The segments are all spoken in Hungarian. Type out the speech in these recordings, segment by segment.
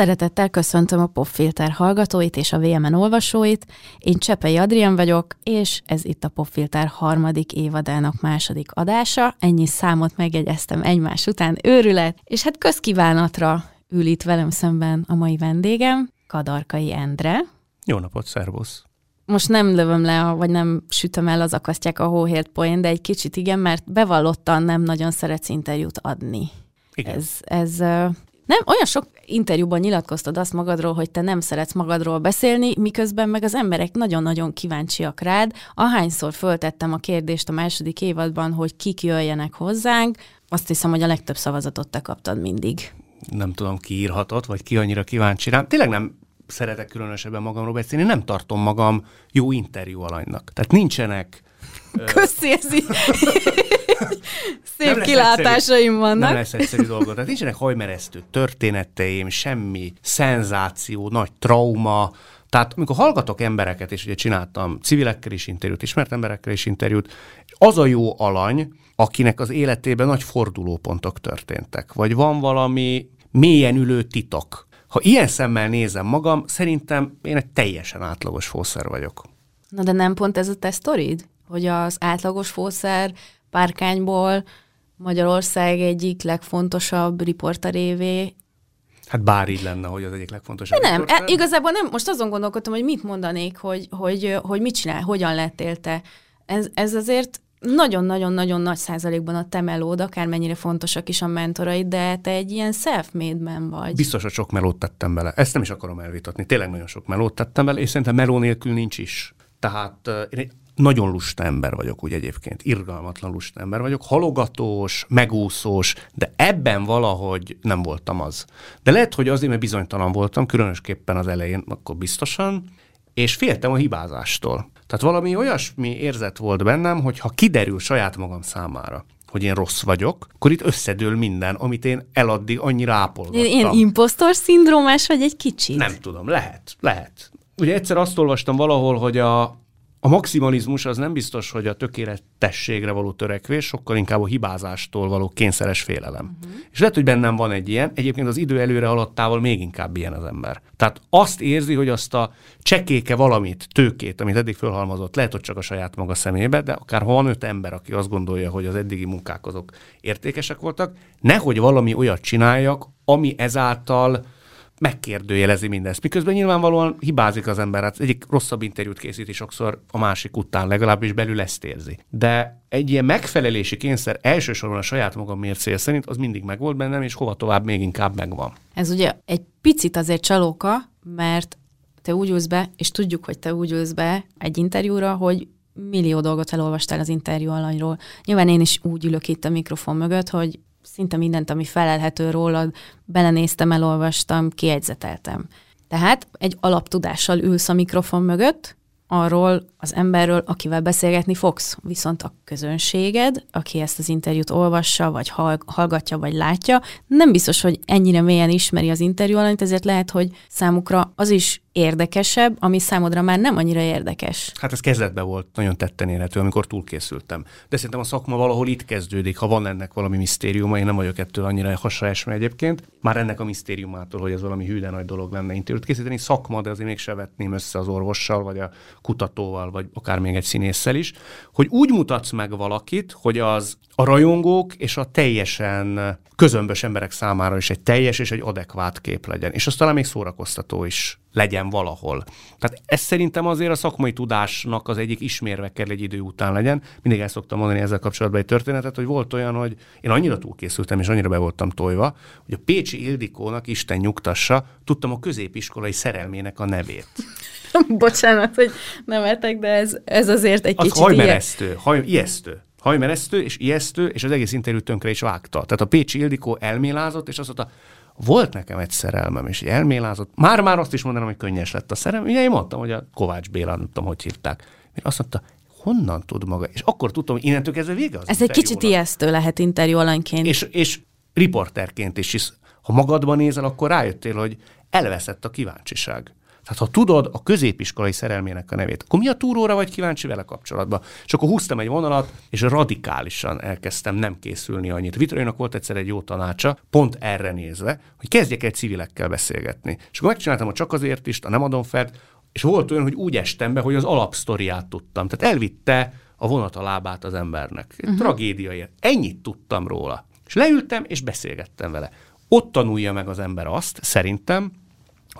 Szeretettel köszöntöm a Popfilter hallgatóit és a VMN olvasóit. Én Csepei Adrián vagyok, és ez itt a Popfilter harmadik évadának második adása. Ennyi számot megjegyeztem egymás után, őrület, és hát közkívánatra ül itt velem szemben a mai vendégem, Kadarkai Endre. Jó napot, szervusz! most nem lövöm le, vagy nem sütöm el az akasztják a hóhért poén, de egy kicsit igen, mert bevallottan nem nagyon szeretsz interjút adni. Igen. Ez, ez nem, olyan sok interjúban nyilatkoztad azt magadról, hogy te nem szeretsz magadról beszélni, miközben meg az emberek nagyon-nagyon kíváncsiak rád. Ahányszor föltettem a kérdést a második évadban, hogy kik jöjjenek hozzánk, azt hiszem, hogy a legtöbb szavazatot te kaptad mindig. Nem tudom, ki írhatott, vagy ki annyira kíváncsi rám. Tényleg nem szeretek különösebben magamról beszélni, nem tartom magam jó interjú alanynak. Tehát nincsenek... Köszi, ez így. Szép kilátásaim egyszerű, vannak. Nem lesz egyszerű dolgot. Tehát nincsenek hajmeresztő történeteim, semmi szenzáció, nagy trauma, tehát amikor hallgatok embereket, és ugye csináltam civilekkel is interjút, ismert emberekkel is interjút, az a jó alany, akinek az életében nagy fordulópontok történtek, vagy van valami mélyen ülő titok. Ha ilyen szemmel nézem magam, szerintem én egy teljesen átlagos fószer vagyok. Na de nem pont ez a te sztorid? Hogy az átlagos fószer párkányból Magyarország egyik legfontosabb riporterévé. Hát bár így lenne, hogy az egyik legfontosabb. De nem, riporter. e, igazából nem, most azon gondolkodtam, hogy mit mondanék, hogy, hogy, hogy mit csinál, hogyan lettél te. Ez, ez azért nagyon-nagyon-nagyon nagy százalékban a te melód, akármennyire fontosak is a mentoraid, de te egy ilyen self-made man vagy. Biztos, hogy sok melót tettem bele. Ezt nem is akarom elvitatni. Tényleg nagyon sok melót tettem bele, és szerintem meló nélkül nincs is. Tehát uh, én egy nagyon lusta ember vagyok úgy egyébként, irgalmatlan lusta ember vagyok, halogatós, megúszós, de ebben valahogy nem voltam az. De lehet, hogy azért, mert bizonytalan voltam, különösképpen az elején, akkor biztosan, és féltem a hibázástól. Tehát valami olyasmi érzet volt bennem, hogy ha kiderül saját magam számára, hogy én rossz vagyok, akkor itt összedől minden, amit én eladdig annyira ápolgattam. Ilyen impostor szindrómás vagy egy kicsit? Nem tudom, lehet, lehet. Ugye egyszer azt olvastam valahol, hogy a, a maximalizmus az nem biztos, hogy a tökéletességre való törekvés, sokkal inkább a hibázástól való kényszeres félelem. Uh-huh. És lehet, hogy bennem van egy ilyen, egyébként az idő előre haladtával még inkább ilyen az ember. Tehát azt érzi, hogy azt a csekéke valamit, tőkét, amit eddig fölhalmozott, lehet, hogy csak a saját maga szemébe, de akár ha van öt ember, aki azt gondolja, hogy az eddigi munkák azok értékesek voltak, nehogy valami olyat csináljak, ami ezáltal megkérdőjelezi mindezt. Miközben nyilvánvalóan hibázik az ember, hát egyik rosszabb interjút készíti sokszor a másik után, legalábbis belül ezt érzi. De egy ilyen megfelelési kényszer elsősorban a saját magam mércél szerint az mindig megvolt bennem, és hova tovább még inkább megvan. Ez ugye egy picit azért csalóka, mert te úgy ülsz be, és tudjuk, hogy te úgy ülsz be egy interjúra, hogy millió dolgot elolvastál az interjú alanyról. Nyilván én is úgy ülök itt a mikrofon mögött, hogy szinte mindent, ami felelhető rólad, belenéztem, elolvastam, kiegyzeteltem. Tehát egy alaptudással ülsz a mikrofon mögött, arról az emberről, akivel beszélgetni fogsz. Viszont a közönséged, aki ezt az interjút olvassa, vagy hallgatja, vagy látja, nem biztos, hogy ennyire mélyen ismeri az interjú alanyt, ezért lehet, hogy számukra az is érdekesebb, ami számodra már nem annyira érdekes. Hát ez kezdetben volt nagyon tetten érhető, amikor túlkészültem. De szerintem a szakma valahol itt kezdődik, ha van ennek valami misztériuma, én nem vagyok ettől annyira hasraesme egyébként. Már ennek a misztériumától, hogy ez valami hűde nagy dolog lenne interjút készíteni, szakma, de azért még se vetném össze az orvossal, vagy a kutatóval, vagy akár még egy színésszel is, hogy úgy mutatsz meg valakit, hogy az a rajongók és a teljesen közömbös emberek számára is egy teljes és egy adekvát kép legyen. És az talán még szórakoztató is legyen valahol. Tehát ez szerintem azért a szakmai tudásnak az egyik ismérve kell egy idő után legyen. Mindig el szoktam mondani ezzel kapcsolatban egy történetet, hogy volt olyan, hogy én annyira túlkészültem és annyira be voltam tojva, hogy a Pécsi Ildikónak Isten nyugtassa, tudtam a középiskolai szerelmének a nevét. Bocsánat, hogy nem etek, de ez, ez azért egy az kicsit hajmeresztő, haj, ijesztő. Hajmeresztő és ijesztő, és az egész interjút tönkre is vágta. Tehát a Pécsi Ildikó elmélázott, és azt mondta, volt nekem egy szerelmem, és elmélázott. Már-már azt is mondanom, hogy könnyes lett a szerelem. Ugye én mondtam, hogy a Kovács Béla, nem tudom, hogy hívták. Én azt mondta, honnan tud maga? És akkor tudtam, hogy innentől kezdve vége az Ez egy kicsit ijesztő lehet interjú alanyként. És, és riporterként is, is, ha magadban nézel, akkor rájöttél, hogy elveszett a kíváncsiság. Tehát ha tudod a középiskolai szerelmének a nevét, akkor mi a túróra vagy kíváncsi vele kapcsolatban? És akkor húztam egy vonalat, és radikálisan elkezdtem nem készülni annyit. Vitorinak volt egyszer egy jó tanácsa, pont erre nézve, hogy kezdjek egy civilekkel beszélgetni. És akkor megcsináltam a csak azért is, a nem adom fel, és volt olyan, hogy úgy estem be, hogy az alapsztoriát tudtam. Tehát elvitte a vonat a lábát az embernek. Egy uh-huh. tragédiaért. Ennyit tudtam róla. És leültem, és beszélgettem vele. Ott tanulja meg az ember azt, szerintem,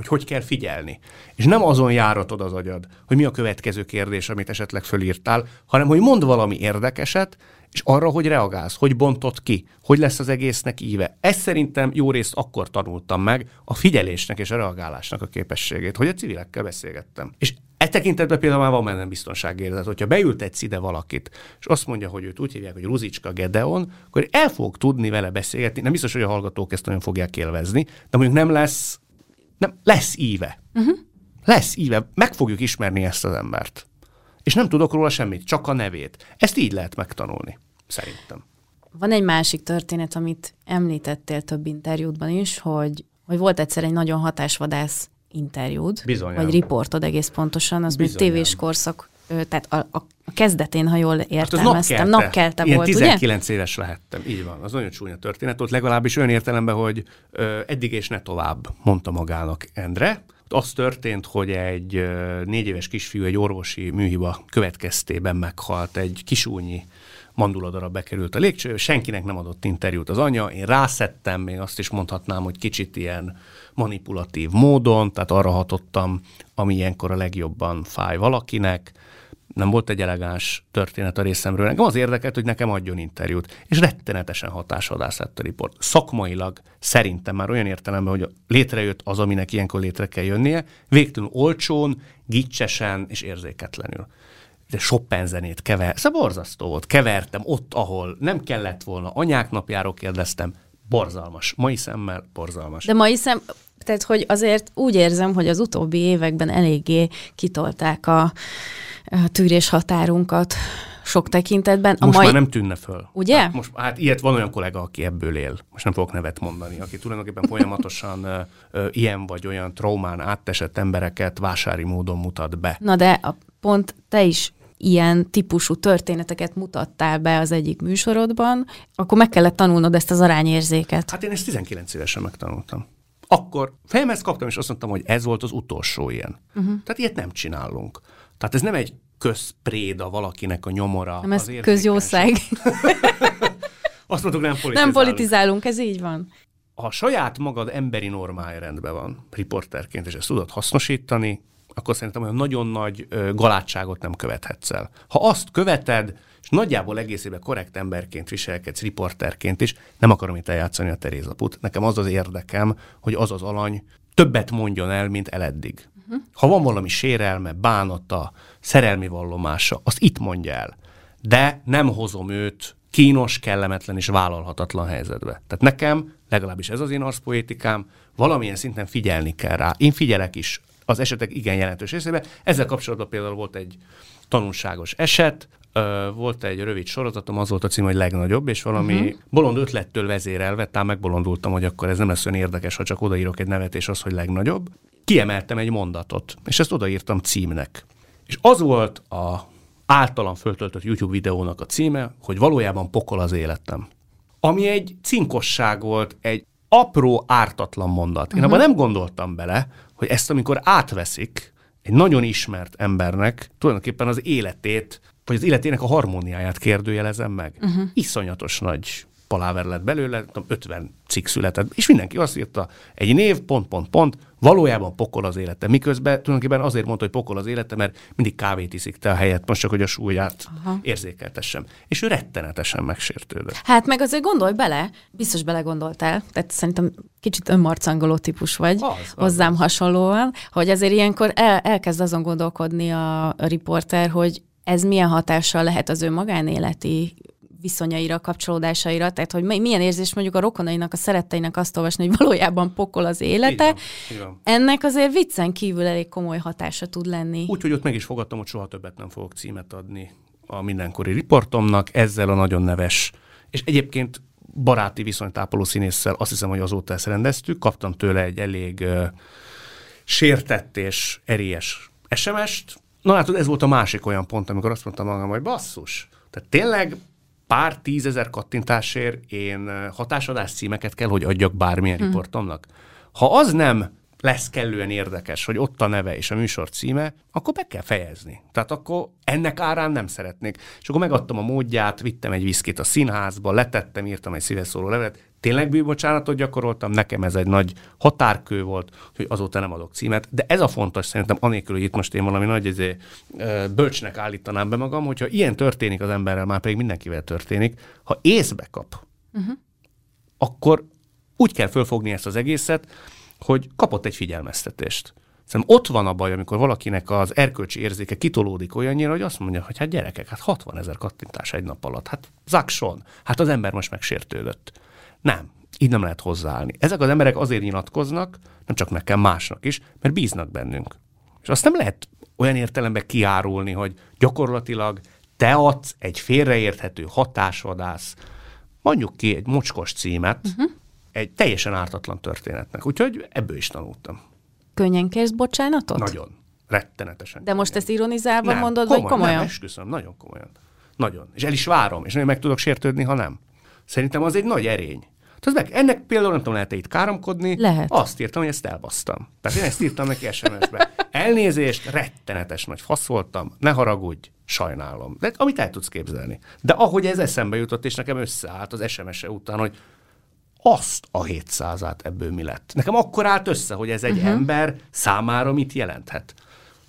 hogy hogy kell figyelni. És nem azon járatod az agyad, hogy mi a következő kérdés, amit esetleg fölírtál, hanem hogy mond valami érdekeset, és arra, hogy reagálsz, hogy bontott ki, hogy lesz az egésznek íve. Ezt szerintem jó részt akkor tanultam meg, a figyelésnek és a reagálásnak a képességét, hogy a civilekkel beszélgettem. És e tekintetben például már van bennem biztonságérzet, hogyha beültetsz ide valakit, és azt mondja, hogy őt úgy hívják, hogy Ruzicska Gedeon, akkor el fog tudni vele beszélgetni. Nem biztos, hogy a hallgatók ezt nagyon fogják élvezni, de mondjuk nem lesz, nem, lesz íve. Uh-huh. Lesz íve. Meg fogjuk ismerni ezt az embert. És nem tudok róla semmit, csak a nevét. Ezt így lehet megtanulni, szerintem. Van egy másik történet, amit említettél több interjútban is, hogy, hogy volt egyszer egy nagyon hatásvadász interjúd, Bizony. vagy riportod egész pontosan, az még tévés korszak, tehát a, a, a kezdetén, ha jól értelmeztem, hát napkelte Ilyen volt, 19 ugye? éves lehettem, így van. Az nagyon csúnya történet ott, legalábbis olyan értelemben, hogy ö, eddig és ne tovább, mondta magának Endre. Az történt, hogy egy ö, négy éves kisfiú egy orvosi műhiba következtében meghalt, egy kisúnyi manduladarab bekerült a légcső, senkinek nem adott interjút az anya, én rászettem, még azt is mondhatnám, hogy kicsit ilyen manipulatív módon, tehát arra hatottam, ami ilyenkor a legjobban fáj valakinek, nem volt egy elegáns történet a részemről. Nekem az érdekelt, hogy nekem adjon interjút, és rettenetesen hatásvadász lett a riport. Szakmailag szerintem már olyan értelemben, hogy létrejött az, aminek ilyenkor létre kell jönnie, végtelenül olcsón, gicsesen és érzéketlenül de Chopin zenét kever. Szóval borzasztó volt. Kevertem ott, ahol nem kellett volna. Anyák napjáról kérdeztem. Borzalmas. Mai szemmel borzalmas. De mai szem, tehát hogy azért úgy érzem, hogy az utóbbi években eléggé kitolták a, a tűrés határunkat sok tekintetben. A most mai... már nem tűnne föl. Ugye? Hát, most, hát ilyet van olyan kollega, aki ebből él. Most nem fogok nevet mondani, aki tulajdonképpen folyamatosan ö, ö, ilyen vagy olyan traumán áttesett embereket vásári módon mutat be. Na de a, pont te is ilyen típusú történeteket mutattál be az egyik műsorodban, akkor meg kellett tanulnod ezt az arányérzéket. Hát én ezt 19 évesen megtanultam. Akkor fejemhez kaptam, és azt mondtam, hogy ez volt az utolsó ilyen. Uh-huh. Tehát ilyet nem csinálunk. Tehát ez nem egy közpréda valakinek a nyomora. Nem ez közjószág. azt mondtuk, nem politizálunk. Nem politizálunk, ez így van. Ha saját magad emberi normája rendben van, riporterként, és ezt tudod hasznosítani, akkor szerintem olyan nagyon nagy galátságot nem követhetsz el. Ha azt követed, és nagyjából egészében korrekt emberként viselkedsz, riporterként is, nem akarom itt eljátszani a Terézaput. Nekem az az érdekem, hogy az az alany többet mondjon el, mint eleddig. Uh-huh. Ha van valami sérelme, bánata, szerelmi vallomása, azt itt mondja el. De nem hozom őt kínos, kellemetlen és vállalhatatlan helyzetbe. Tehát nekem, legalábbis ez az én arszpoétikám, valamilyen szinten figyelni kell rá. Én figyelek is az esetek igen jelentős részében. Ezzel kapcsolatban például volt egy tanulságos eset, volt egy rövid sorozatom, az volt a cím, hogy legnagyobb, és valami uh-huh. bolond ötlettől vezérelve, tám megbolondultam, hogy akkor ez nem lesz olyan érdekes, ha csak odaírok egy nevet, és az, hogy legnagyobb. Kiemeltem egy mondatot, és ezt odaírtam címnek. És az volt a általam föltöltött YouTube videónak a címe, hogy valójában pokol az életem. Ami egy cinkosság volt, egy apró, ártatlan mondat. Én uh-huh. abban nem gondoltam bele, hogy ezt amikor átveszik egy nagyon ismert embernek, tulajdonképpen az életét, vagy az életének a harmóniáját kérdőjelezem meg. Uh-huh. Iszonyatos nagy paláver lett belőle, 50 cikk született, és mindenki azt írta, egy név, pont, pont, pont, valójában pokol az élete. Miközben tulajdonképpen azért mondta, hogy pokol az élete, mert mindig kávét iszik te a helyet, most csak, hogy a súlyát Aha. érzékeltessem. És ő rettenetesen megsértődött. Hát meg azért gondolj bele, biztos belegondoltál, tehát szerintem kicsit önmarcangoló típus vagy, az, az, hozzám az. hasonlóan, hogy azért ilyenkor el, elkezd azon gondolkodni a, a riporter, hogy ez milyen hatással lehet az ő magánéleti viszonyaira, kapcsolódásaira, tehát hogy milyen érzés mondjuk a rokonainak, a szeretteinek azt olvasni, hogy valójában pokol az élete. Így van, így van. Ennek azért viccen kívül elég komoly hatása tud lenni. Úgyhogy ott meg is fogadtam, hogy soha többet nem fogok címet adni a mindenkori riportomnak, ezzel a nagyon neves, és egyébként baráti viszonytápoló színésszel azt hiszem, hogy azóta ezt rendeztük, kaptam tőle egy elég sértett és erélyes SMS-t. Na látod, ez volt a másik olyan pont, amikor azt mondtam magam, hogy basszus, tehát tényleg pár tízezer kattintásért én hatásodás címeket kell, hogy adjak bármilyen hmm. riportomnak. Ha az nem lesz kellően érdekes, hogy ott a neve és a műsor címe, akkor be kell fejezni. Tehát akkor ennek árán nem szeretnék. És akkor megadtam a módját, vittem egy viszkit a színházba, letettem, írtam egy szíveszóló levelet, tényleg bűbocsánatot gyakoroltam, nekem ez egy nagy határkő volt, hogy azóta nem adok címet, de ez a fontos szerintem, anélkül, hogy itt most én valami nagy ezé, bölcsnek állítanám be magam, hogyha ilyen történik az emberrel, már pedig mindenkivel történik, ha észbe kap, uh-huh. akkor úgy kell fölfogni ezt az egészet, hogy kapott egy figyelmeztetést. Szerintem ott van a baj, amikor valakinek az erkölcsi érzéke kitolódik olyannyira, hogy azt mondja, hogy hát gyerekek, hát 60 ezer kattintás egy nap alatt, hát zakson, hát az ember most megsértődött. Nem, így nem lehet hozzáállni. Ezek az emberek azért nyilatkoznak, nem csak nekem, másnak is, mert bíznak bennünk. És azt nem lehet olyan értelemben kiárulni, hogy gyakorlatilag te adsz egy félreérthető hatásvadász, mondjuk ki egy mocskos címet, uh-huh. egy teljesen ártatlan történetnek. Úgyhogy ebből is tanultam. Könnyen kérsz bocsánatot? Nagyon. Rettenetesen. De most ezt ironizálva nem, mondod, komolyan, vagy komolyan? Nem, esküszöm, nagyon komolyan. Nagyon. És el is várom, és nagyon meg tudok sértődni, ha nem. Szerintem az egy nagy erény. Tehát meg, ennek például nem tudom, lehet-e itt káromkodni. Lehet. Azt írtam, hogy ezt elbasztam. Tehát én ezt írtam neki SMS-be. Elnézést, rettenetes nagy fasz voltam, ne haragudj, sajnálom. De amit el tudsz képzelni. De ahogy ez eszembe jutott, és nekem összeállt az SMS-e után, hogy azt a 700-át ebből mi lett. Nekem akkor állt össze, hogy ez egy uh-huh. ember számára mit jelenthet.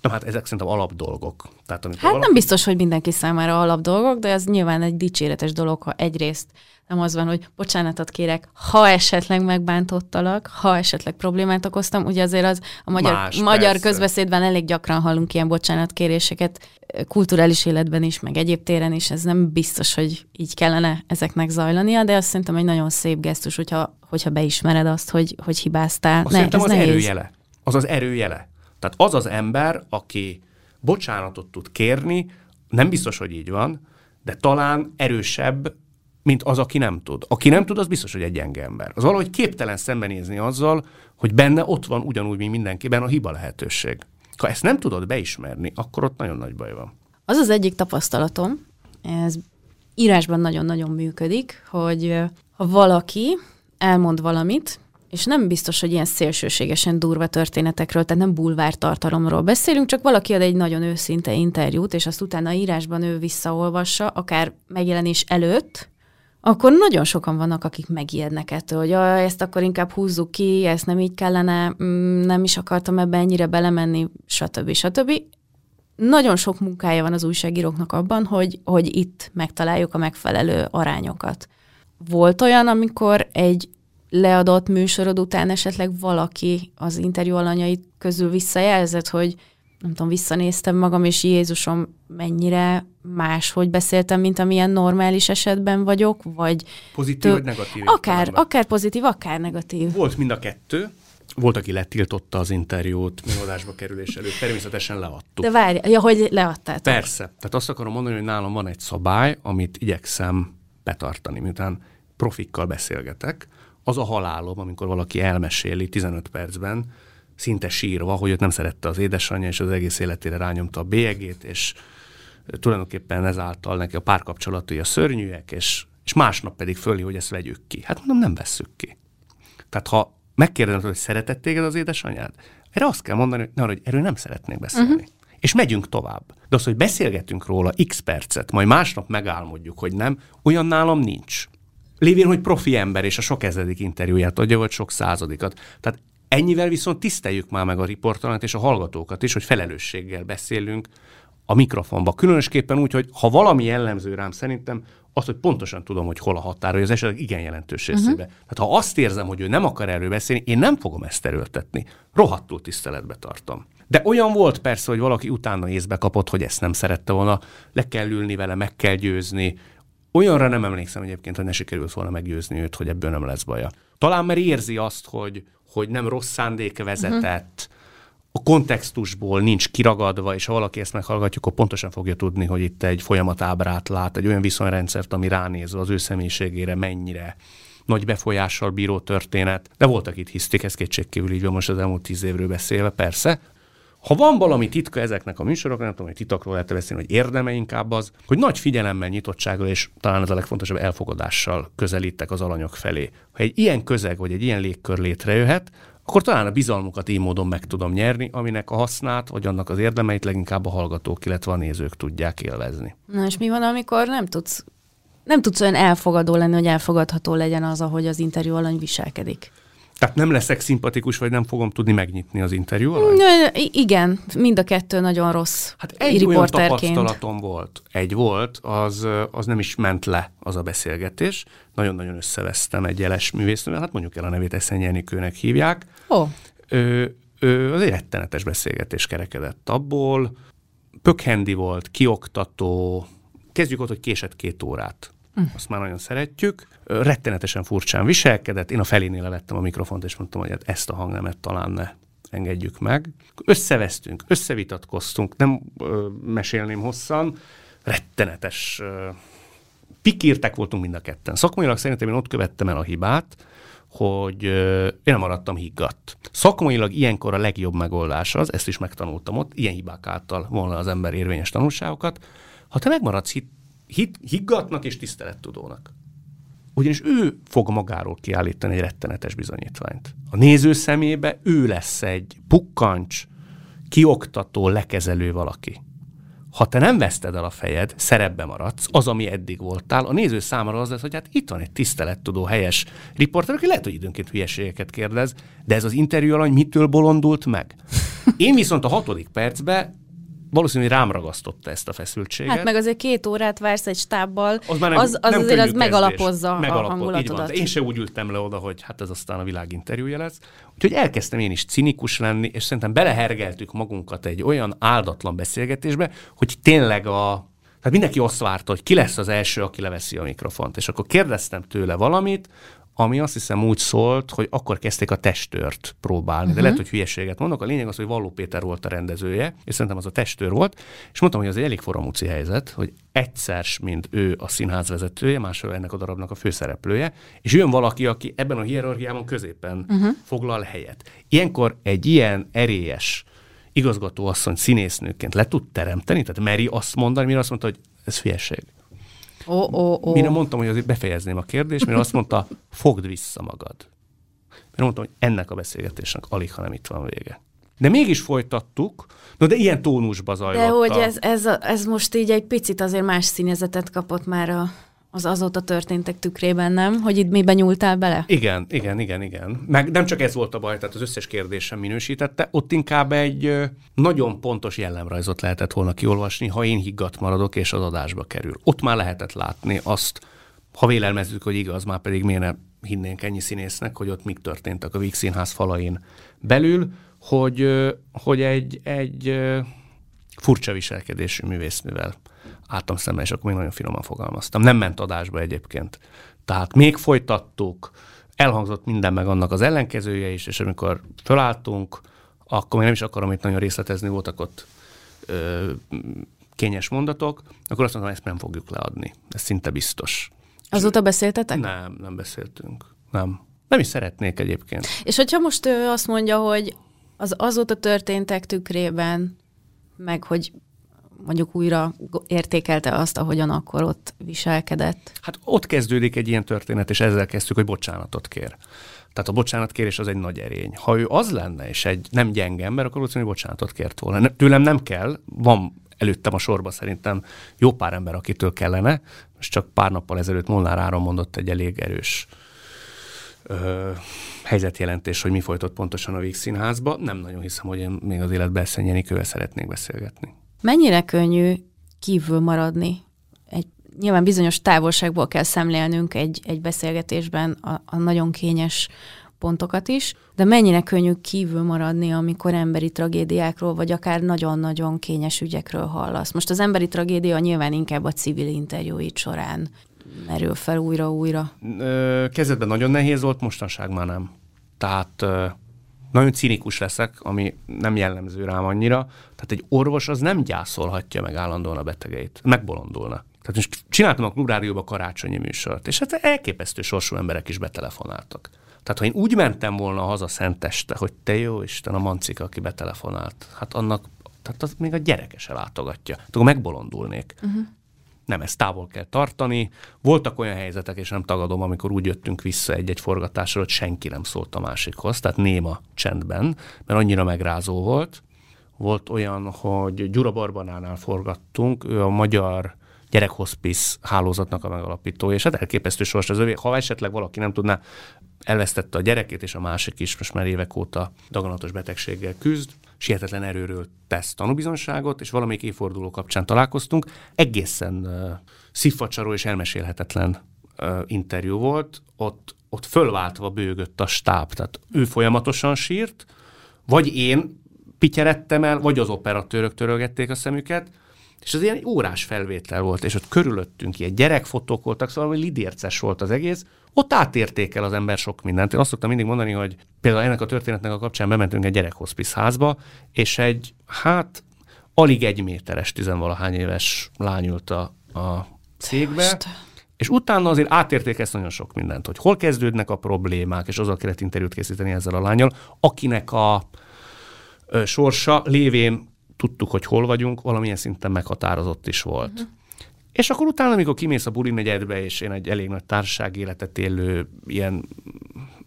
Na hát ezek szerintem alapdolgok. Tehát, hát valaki... nem biztos, hogy mindenki számára alapdolgok, de ez nyilván egy dicséretes dolog, ha egyrészt nem az van, hogy bocsánatot kérek, ha esetleg megbántottalak, ha esetleg problémát okoztam. Ugye azért az a magyar, Más, magyar közbeszédben elég gyakran hallunk ilyen bocsánatkéréseket, kulturális életben is, meg egyéb téren is, ez nem biztos, hogy így kellene ezeknek zajlania, de azt szerintem egy nagyon szép gesztus, hogyha, hogyha beismered azt, hogy, hogy hibáztál. Azt ne, ez az nehéz. erőjele. Az az erőjele. Tehát az az ember, aki bocsánatot tud kérni, nem biztos, hogy így van, de talán erősebb, mint az, aki nem tud. Aki nem tud, az biztos, hogy egy gyenge ember. Az valahogy képtelen szembenézni azzal, hogy benne ott van ugyanúgy, mint mindenkiben a hiba lehetőség. Ha ezt nem tudod beismerni, akkor ott nagyon nagy baj van. Az az egyik tapasztalatom, ez írásban nagyon-nagyon működik, hogy ha valaki elmond valamit, és nem biztos, hogy ilyen szélsőségesen durva történetekről, tehát nem bulvár tartalomról beszélünk, csak valaki ad egy nagyon őszinte interjút, és azt utána írásban ő visszaolvassa, akár megjelenés előtt, akkor nagyon sokan vannak, akik megijednek ettől, hogy ezt akkor inkább húzzuk ki, ezt nem így kellene, mm, nem is akartam ebbe ennyire belemenni, stb. stb. Nagyon sok munkája van az újságíróknak abban, hogy, hogy itt megtaláljuk a megfelelő arányokat. Volt olyan, amikor egy leadott műsorod után esetleg valaki az interjú alanyai közül visszajelzett, hogy nem tudom, visszanéztem magam, és Jézusom, mennyire máshogy beszéltem, mint amilyen normális esetben vagyok, vagy... Pozitív tő... vagy negatív? Akár, akár pozitív, akár negatív. Volt mind a kettő. Volt, aki letiltotta az interjút megoldásba kerülés előtt, természetesen leadtuk. De várj, ja, hogy leadtátok. Persze. Tehát azt akarom mondani, hogy nálam van egy szabály, amit igyekszem betartani, miután profikkal beszélgetek. Az a halálom, amikor valaki elmeséli 15 percben, szinte sírva, hogy őt nem szerette az édesanyja, és az egész életére rányomta a bélyegét, és tulajdonképpen ezáltal neki a párkapcsolatai a szörnyűek, és, és másnap pedig föli, hogy ezt vegyük ki. Hát mondom, nem vesszük ki. Tehát ha megkérdezed, hogy szeretett téged az édesanyád, erre azt kell mondani, hogy, hogy erről nem szeretnék beszélni. Uh-huh. És megyünk tovább. De az, hogy beszélgetünk róla x percet, majd másnap megálmodjuk, hogy nem, olyan nálam nincs. Lévén, hogy profi ember, és a sok ezedik interjúját adja, vagy sok századikat. Tehát ennyivel viszont tiszteljük már meg a riportalat és a hallgatókat is, hogy felelősséggel beszélünk a mikrofonba. Különösképpen úgy, hogy ha valami jellemző rám szerintem, az, hogy pontosan tudom, hogy hol a határ, hogy az esetleg igen jelentős részébe. Uh-huh. Tehát ha azt érzem, hogy ő nem akar erről beszélni, én nem fogom ezt erőltetni. Rohadtul tiszteletbe tartom. De olyan volt persze, hogy valaki utána észbe kapott, hogy ezt nem szerette volna, le kell ülni vele, meg kell győzni. Olyanra nem emlékszem egyébként, hogy ne sikerült volna meggyőzni őt, hogy ebből nem lesz baja. Talán mert érzi azt, hogy, hogy nem rossz szándék vezetett, uh-huh a kontextusból nincs kiragadva, és ha valaki ezt meghallgatja, akkor pontosan fogja tudni, hogy itt egy folyamatábrát lát, egy olyan viszonyrendszert, ami ránézve az ő személyiségére mennyire nagy befolyással bíró történet, de voltak itt hisztik, ez kétségkívül így van most az elmúlt tíz évről beszélve, persze. Ha van valami titka ezeknek a műsoroknak, nem tudom, hogy titokról lehet beszélni, hogy érdeme inkább az, hogy nagy figyelemmel, nyitottsággal és talán ez a legfontosabb elfogadással közelítek az alanyok felé. Ha egy ilyen közeg vagy egy ilyen légkör létrejöhet, akkor talán a bizalmukat így módon meg tudom nyerni, aminek a hasznát, vagy annak az érdemeit leginkább a hallgatók, illetve a nézők tudják élvezni. Na és mi van, amikor nem tudsz, nem tudsz olyan elfogadó lenni, hogy elfogadható legyen az, ahogy az interjú alany viselkedik? Tehát nem leszek szimpatikus, vagy nem fogom tudni megnyitni az interjú? Igen, mind a kettő nagyon rossz Hát egy olyan tapasztalatom volt, egy volt, az, az nem is ment le az a beszélgetés. Nagyon-nagyon összevesztem egy jeles művésznővel, hát mondjuk el a nevét Eszenyi Enikőnek hívják. Ó. Ő, az egy rettenetes beszélgetés kerekedett abból. Pökhendi volt, kioktató, kezdjük ott, hogy késett két órát. Uh. Azt már nagyon szeretjük. Rettenetesen furcsán viselkedett. Én a felénél levettem a mikrofont, és mondtam, hogy hát ezt a hangnemet talán ne engedjük meg. Összevesztünk, összevitatkoztunk, nem ö, mesélném hosszan, rettenetes ö, pikírtek voltunk mind a ketten. Szakmailag szerintem én ott követtem el a hibát, hogy ö, én maradtam higgadt. Szakmailag ilyenkor a legjobb megoldás az, ezt is megtanultam ott, ilyen hibák által volna az ember érvényes tanulságokat, ha te megmaradsz hit, hit, higgatnak és tisztelettudónak. Ugyanis ő fog magáról kiállítani egy rettenetes bizonyítványt. A néző szemébe ő lesz egy pukkancs, kioktató, lekezelő valaki. Ha te nem veszted el a fejed, szerepbe maradsz, az, ami eddig voltál, a néző számára az lesz, hogy hát itt van egy tisztelettudó, helyes riporter, aki lehet, hogy időnként hülyeségeket kérdez, de ez az interjú alany mitől bolondult meg? Én viszont a hatodik percben valószínűleg rám ragasztotta ezt a feszültséget. Hát meg azért két órát vársz egy stábbal, az, már nem, az, az nem azért az megalapozza Megalapod, a hangulatodat. Én se úgy ültem le oda, hogy hát ez aztán a világ interjúja lesz. Úgyhogy elkezdtem én is cinikus lenni, és szerintem belehergeltük magunkat egy olyan áldatlan beszélgetésbe, hogy tényleg a tehát mindenki azt várta, hogy ki lesz az első, aki leveszi a mikrofont. És akkor kérdeztem tőle valamit, ami azt hiszem úgy szólt, hogy akkor kezdték a testőrt próbálni. Uh-huh. De lehet, hogy hülyeséget mondok. A lényeg az, hogy Valló Péter volt a rendezője, és szerintem az a testőr volt, és mondtam, hogy az egy elég forramúci helyzet, hogy egyszer, mint ő a színház vezetője, másról ennek a darabnak a főszereplője, és jön valaki, aki ebben a hierarchiában középen uh-huh. foglal helyet. Ilyenkor egy ilyen erélyes igazgatóasszony színésznőként le tud teremteni, tehát meri azt mondani, mire azt mondta, hogy ez hülyeség. Oh, oh, oh. Mire mondtam, hogy azért befejezném a kérdést, mire azt mondta, fogd vissza magad. Mire mondtam, hogy ennek a beszélgetésnek alig, ha nem itt van vége. De mégis folytattuk, no de ilyen tónusba zajlott. De hogy ez, ez, ez most így egy picit azért más színezetet kapott már a az azóta történtek tükrében, nem? Hogy itt miben nyúltál bele? Igen, igen, igen, igen. Meg nem csak ez volt a baj, tehát az összes kérdésem minősítette, ott inkább egy nagyon pontos jellemrajzot lehetett volna kiolvasni, ha én higgadt maradok és az adásba kerül. Ott már lehetett látni azt, ha vélelmezzük, hogy igaz, már pedig miért ne hinnénk ennyi színésznek, hogy ott mik történtek a Víg Színház falain belül, hogy, hogy egy, egy furcsa viselkedésű művésznővel álltam szemben, és akkor még nagyon finoman fogalmaztam. Nem ment adásba egyébként. Tehát még folytattuk, elhangzott minden meg annak az ellenkezője is, és amikor fölálltunk, akkor még nem is akarom itt nagyon részletezni, voltak ott ö, kényes mondatok, akkor azt mondtam, ezt nem fogjuk leadni. Ez szinte biztos. Azóta beszéltetek? Nem, nem beszéltünk. Nem. Nem is szeretnék egyébként. És hogyha most ő azt mondja, hogy az azóta történtek tükrében, meg hogy mondjuk újra értékelte azt, ahogyan akkor ott viselkedett? Hát ott kezdődik egy ilyen történet, és ezzel kezdtük, hogy bocsánatot kér. Tehát a bocsánatkérés az egy nagy erény. Ha ő az lenne, és egy nem gyenge ember, akkor valószínűleg bocsánatot kért volna. Tőlem nem kell, van előttem a sorba szerintem jó pár ember, akitől kellene. Most csak pár nappal ezelőtt Molnár Áron mondott egy elég erős ö, helyzetjelentés, hogy mi folytott pontosan a Vígszínházba. Nem nagyon hiszem, hogy én még az életben Eszenyi szeretnék beszélgetni. Mennyire könnyű kívül maradni? Egy, nyilván bizonyos távolságból kell szemlélnünk egy, egy beszélgetésben a, a nagyon kényes pontokat is, de mennyire könnyű kívül maradni, amikor emberi tragédiákról, vagy akár nagyon-nagyon kényes ügyekről hallasz. Most az emberi tragédia nyilván inkább a civil interjúit során merül fel újra-újra. Kezdetben nagyon nehéz volt, mostanság már nem. Tehát nagyon cinikus leszek, ami nem jellemző rám annyira. Tehát egy orvos az nem gyászolhatja meg állandóan a betegeit. Megbolondulna. Tehát most csináltam a klubrádióba karácsonyi műsort, és hát elképesztő sorsú emberek is betelefonáltak. Tehát ha én úgy mentem volna haza szenteste, hogy te jó Isten, a mancika, aki betelefonált, hát annak, tehát az még a gyereke se látogatja. Hát akkor megbolondulnék. Uh-huh. Nem, ezt távol kell tartani. Voltak olyan helyzetek, és nem tagadom, amikor úgy jöttünk vissza egy-egy forgatásra, hogy senki nem szólt a másikhoz, tehát néma csendben, mert annyira megrázó volt. Volt olyan, hogy Gyura Barbanánál forgattunk, ő a magyar gyerekhospice hálózatnak a megalapítója, és hát elképesztő sors az övé. Ha esetleg valaki nem tudná, elvesztette a gyerekét, és a másik is most már évek óta daganatos betegséggel küzd, sietetlen erőről tesz tanúbizonságot, és valamelyik évforduló kapcsán találkoztunk. Egészen uh, szívfacsaró és elmesélhetetlen uh, interjú volt, ott, ott fölváltva bőgött a stáb, tehát ő folyamatosan sírt, vagy én pityerettem el, vagy az operatőrök törölgették a szemüket, és az ilyen órás felvétel volt, és ott körülöttünk ilyen gyerekfotók voltak, szóval hogy lidérces volt az egész. Ott átértékel az ember sok mindent. Én azt szoktam mindig mondani, hogy például ennek a történetnek a kapcsán bementünk egy gyerekhospice házba, és egy, hát, alig egy méteres, tizenvalahány éves lány ült a, a cégbe, Most. és utána azért átértékelsz nagyon sok mindent, hogy hol kezdődnek a problémák, és azzal kellett interjút készíteni ezzel a lányal, akinek a ö, sorsa lévén tudtuk, hogy hol vagyunk, valamilyen szinten meghatározott is volt. Uh-huh. És akkor utána, amikor kimész a buli negyedbe, és én egy elég nagy társaság életet élő, ilyen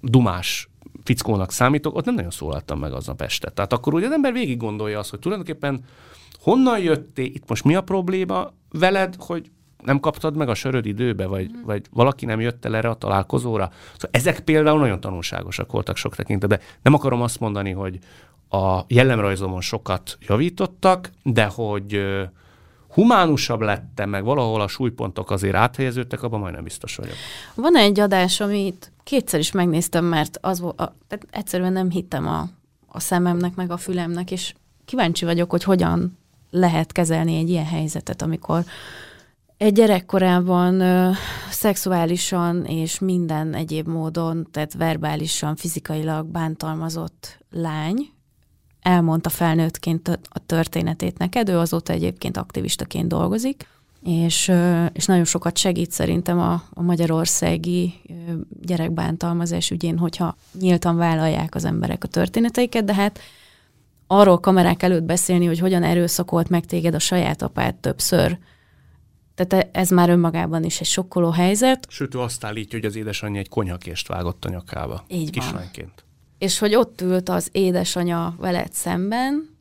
dumás fickónak számítok, ott nem nagyon szólaltam meg aznap este. Tehát akkor ugye az ember végig gondolja azt, hogy tulajdonképpen honnan jöttél, itt most mi a probléma veled, hogy nem kaptad meg a söröd időbe, vagy, mm. vagy valaki nem jött el erre a találkozóra. Szóval ezek például nagyon tanulságosak voltak sok tekintetben. Nem akarom azt mondani, hogy, a jellemrajzomon sokat javítottak, de hogy humánusabb lettem, meg valahol a súlypontok azért áthelyeződtek, abban majdnem biztos vagyok. Van egy adás, amit kétszer is megnéztem, mert az a, tehát egyszerűen nem hittem a, a szememnek, meg a fülemnek, és kíváncsi vagyok, hogy hogyan lehet kezelni egy ilyen helyzetet, amikor egy gyerekkorában ö, szexuálisan és minden egyéb módon, tehát verbálisan, fizikailag bántalmazott lány, elmondta felnőttként a történetét neked, ő azóta egyébként aktivistaként dolgozik, és, és nagyon sokat segít szerintem a, a magyarországi gyerekbántalmazás ügyén, hogyha nyíltan vállalják az emberek a történeteiket, de hát arról kamerák előtt beszélni, hogy hogyan erőszakolt meg téged a saját apád többször, tehát ez már önmagában is egy sokkoló helyzet. Sőt, ő azt állítja, hogy az édesanyja egy konyhakést vágott a nyakába. Így Kislányként. És hogy ott ült az édesanya veled szemben,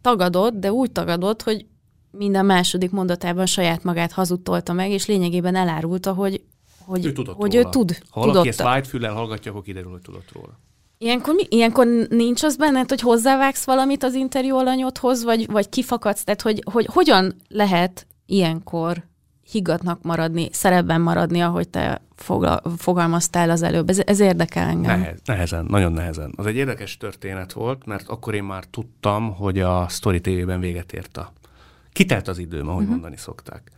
tagadott, de úgy tagadott, hogy minden második mondatában saját magát hazudtolta meg, és lényegében elárulta, hogy, hogy, ő, tudott hogy róla. ő tud. Ha valaki ezt vágyfüllel hallgatja, akkor kiderül, hogy tudott róla. Ilyenkor, mi, ilyenkor nincs az benned, hogy hozzávágsz valamit az interjú alanyodhoz, vagy, vagy kifakadsz? Tehát, hogy, hogy hogyan lehet ilyenkor higgadnak maradni, szerepben maradni, ahogy te fogla, fogalmaztál az előbb. Ez, ez érdekel engem. Nehez, nehezen, nagyon nehezen. Az egy érdekes történet volt, mert akkor én már tudtam, hogy a Story TV-ben véget ért a... Kitelt az időm, ahogy uh-huh. mondani szokták.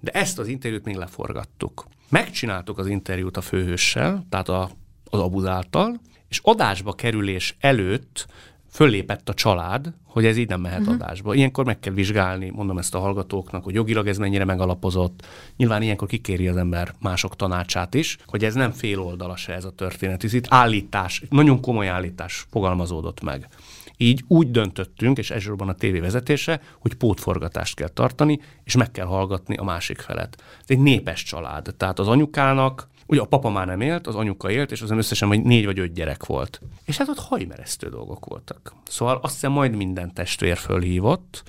De ezt az interjút még leforgattuk. Megcsináltuk az interjút a főhőssel, tehát a, az abuzáltal, és adásba kerülés előtt föllépett a család, hogy ez így nem mehet uh-huh. adásba. Ilyenkor meg kell vizsgálni, mondom ezt a hallgatóknak, hogy jogilag ez mennyire megalapozott. Nyilván ilyenkor kikéri az ember mások tanácsát is, hogy ez nem fél oldala se ez a történet. Ez itt állítás, nagyon komoly állítás fogalmazódott meg. Így úgy döntöttünk, és elsősorban a tévévezetése, hogy pótforgatást kell tartani, és meg kell hallgatni a másik felet. Ez egy népes család, tehát az anyukának Ugye a papa már nem élt, az anyuka élt, és azon összesen vagy négy vagy öt gyerek volt. És hát ott hajmeresztő dolgok voltak. Szóval azt hiszem majd minden testvér fölhívott,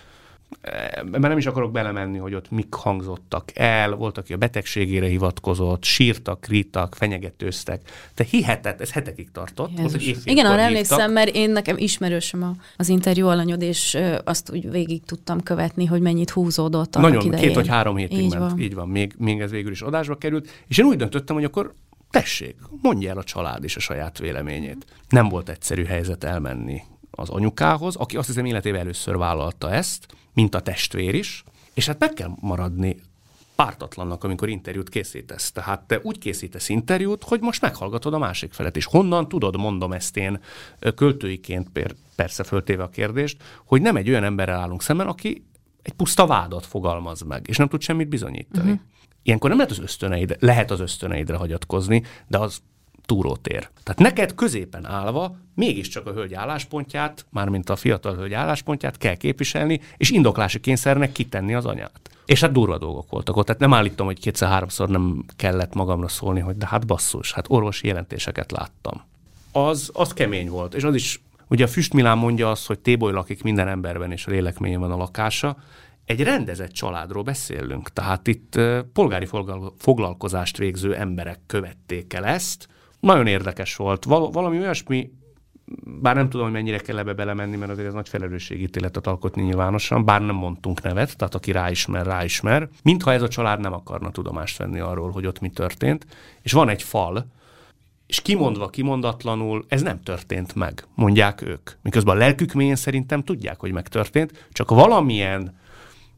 mert nem is akarok belemenni, hogy ott mik hangzottak el, volt, aki a betegségére hivatkozott, sírtak, rítak, fenyegetőztek. Te hihetett, ez hetekig tartott. Hogy Igen, arra emlékszem, mert én nekem ismerősöm a, az interjú alanyod, és azt úgy végig tudtam követni, hogy mennyit húzódott Nagyon, idején. két vagy három hétig így ment. Van. Így van, még, még ez végül is adásba került. És én úgy döntöttem, hogy akkor tessék, mondja el a család is a saját véleményét. Nem volt egyszerű helyzet elmenni az anyukához, aki azt hiszem életében először vállalta ezt, mint a testvér is, és hát meg kell maradni pártatlannak, amikor interjút készítesz. Tehát te úgy készítesz interjút, hogy most meghallgatod a másik felet, és honnan tudod, mondom ezt én költőiként persze föltéve a kérdést, hogy nem egy olyan emberrel állunk szemben, aki egy puszta vádat fogalmaz meg, és nem tud semmit bizonyítani. Uh-huh. Ilyenkor nem lehet az ösztöneidre, lehet az ösztöneidre hagyatkozni, de az túrótér. Tehát neked középen állva mégiscsak a hölgy álláspontját, mármint a fiatal hölgy álláspontját kell képviselni, és indoklási kényszernek kitenni az anyát. És hát durva dolgok voltak ott. Tehát nem állítom, hogy kétszer-háromszor nem kellett magamra szólni, hogy de hát basszus, hát orvosi jelentéseket láttam. Az, az kemény volt, és az is, ugye a Füstmilán mondja azt, hogy téboly lakik minden emberben, és a lélekményen van a lakása, egy rendezett családról beszélünk. Tehát itt polgári foglalkozást végző emberek követték el ezt. Nagyon érdekes volt. Val- valami olyasmi, bár nem tudom, hogy mennyire kell ebbe belemenni, mert azért ez nagy felelősségítéletet alkotni nyilvánosan, bár nem mondtunk nevet, tehát aki ráismer, ráismer. Mintha ez a család nem akarna tudomást venni arról, hogy ott mi történt. És van egy fal, és kimondva, kimondatlanul ez nem történt meg, mondják ők. Miközben a lelkük mélyén szerintem tudják, hogy megtörtént, csak valamilyen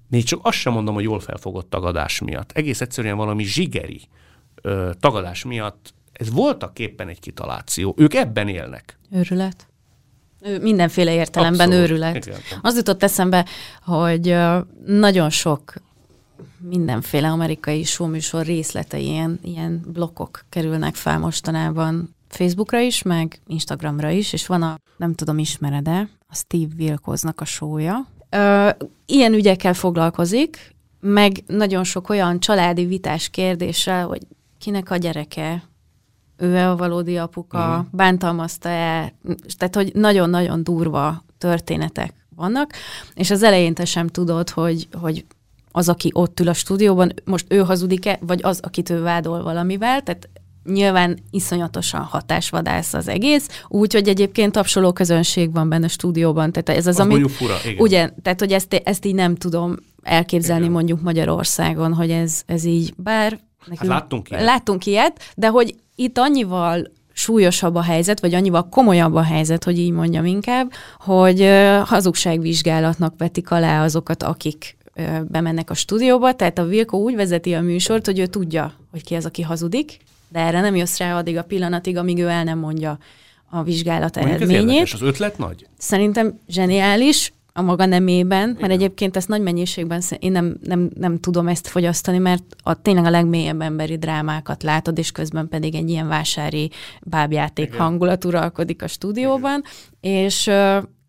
még csak azt sem mondom, hogy jól felfogott tagadás miatt. Egész egyszerűen valami zsigeri ö, tagadás miatt ez voltak éppen egy kitaláció. Ők ebben élnek. Őrület. Mindenféle értelemben Abszolút. őrület. Igen. Az jutott eszembe, hogy nagyon sok mindenféle amerikai showműsor részletei, ilyen, ilyen blokkok kerülnek fel mostanában Facebookra is, meg Instagramra is, és van a, nem tudom, ismered-e, a Steve Wilkosnak a sója, ilyen ügyekkel foglalkozik, meg nagyon sok olyan családi vitás kérdéssel, hogy kinek a gyereke, ő-e a valódi apuka, uh-huh. bántalmazta-e, tehát hogy nagyon-nagyon durva történetek vannak, és az elején te sem tudod, hogy, hogy az, aki ott ül a stúdióban, most ő hazudik-e, vagy az, akit ő vádol valamivel, tehát nyilván iszonyatosan hatásvadász az egész, úgyhogy egyébként tapsoló közönség van benne a stúdióban. Tehát ez az, az ami... fura, igen. Ugye, tehát hogy ezt, ezt így nem tudom elképzelni igen. mondjuk Magyarországon, hogy ez, ez így, bár... Nekünk, hát láttunk ilyet. Láttunk ilyet, de hogy itt annyival súlyosabb a helyzet, vagy annyival komolyabb a helyzet, hogy így mondjam inkább, hogy hazugságvizsgálatnak vetik alá azokat, akik bemennek a stúdióba, tehát a Vilko úgy vezeti a műsort, hogy ő tudja, hogy ki az, aki hazudik, de erre nem jössz rá addig a pillanatig, amíg ő el nem mondja a vizsgálat Mondjuk eredményét. Ez az ötlet nagy? Szerintem zseniális a maga nemében, mert Igen. egyébként ezt nagy mennyiségben én nem, nem, nem tudom ezt fogyasztani, mert a, tényleg a legmélyebb emberi drámákat látod, és közben pedig egy ilyen vásári bábjáték Igen. hangulat uralkodik a stúdióban, Igen. és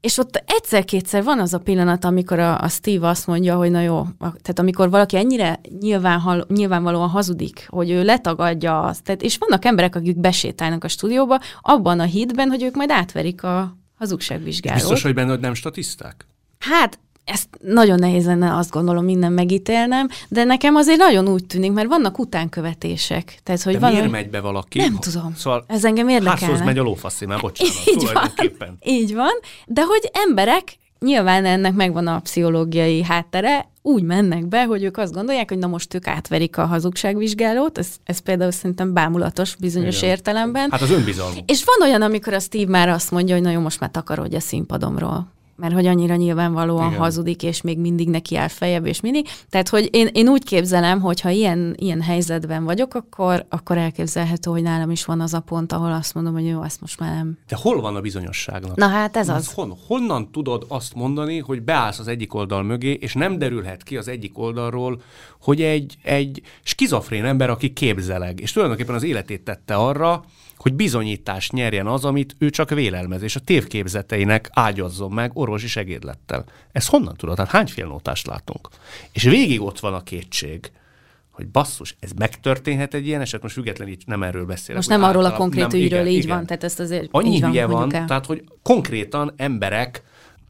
és ott egyszer-kétszer van az a pillanat, amikor a, a Steve azt mondja, hogy na jó, tehát amikor valaki ennyire nyilván, nyilvánvalóan hazudik, hogy ő letagadja azt, tehát, és vannak emberek, akik besétálnak a stúdióba, abban a hitben, hogy ők majd átverik a hazugságvizsgálót. Biztos, hogy benne, hogy nem statiszták? Hát ezt nagyon nehéz lenne azt gondolom minden megítélnem, de nekem azért nagyon úgy tűnik, mert vannak utánkövetések. Tehát, hogy de van, miért megy be valaki? Nem tudom. Szóval Ez engem. Házhoz megy a lófaszi, már bocsánat, így van, így van, de hogy emberek, nyilván ennek megvan a pszichológiai háttere, úgy mennek be, hogy ők azt gondolják, hogy na most ők átverik a hazugságvizsgálót, ez, ez például szerintem bámulatos bizonyos Igen. értelemben. Hát az önbizalmuk. És van olyan, amikor a Steve már azt mondja, hogy na jó, most már takarodj a színpadomról mert hogy annyira nyilvánvalóan Igen. hazudik, és még mindig neki áll fejebb, és mindig. Tehát, hogy én, én úgy képzelem, hogy ha ilyen, ilyen helyzetben vagyok, akkor, akkor elképzelhető, hogy nálam is van az a pont, ahol azt mondom, hogy jó, ezt most már nem. De hol van a bizonyosságnak? Na hát ez az. Hon, honnan tudod azt mondani, hogy beállsz az egyik oldal mögé, és nem derülhet ki az egyik oldalról, hogy egy, egy skizofrén ember, aki képzeleg, és tulajdonképpen az életét tette arra, hogy bizonyítást nyerjen az, amit ő csak vélelmez, és a tévképzeteinek ágyazzon meg orvosi segédlettel. Ez honnan tudod? Hát hány félnótást látunk? És végig ott van a kétség, hogy basszus, ez megtörténhet egy ilyen eset, most függetlenül így nem erről beszélek. Most nem arról a konkrét nem, ügyről, igen, így igen. van, tehát ezt azért Annyi így van, van tehát hogy konkrétan emberek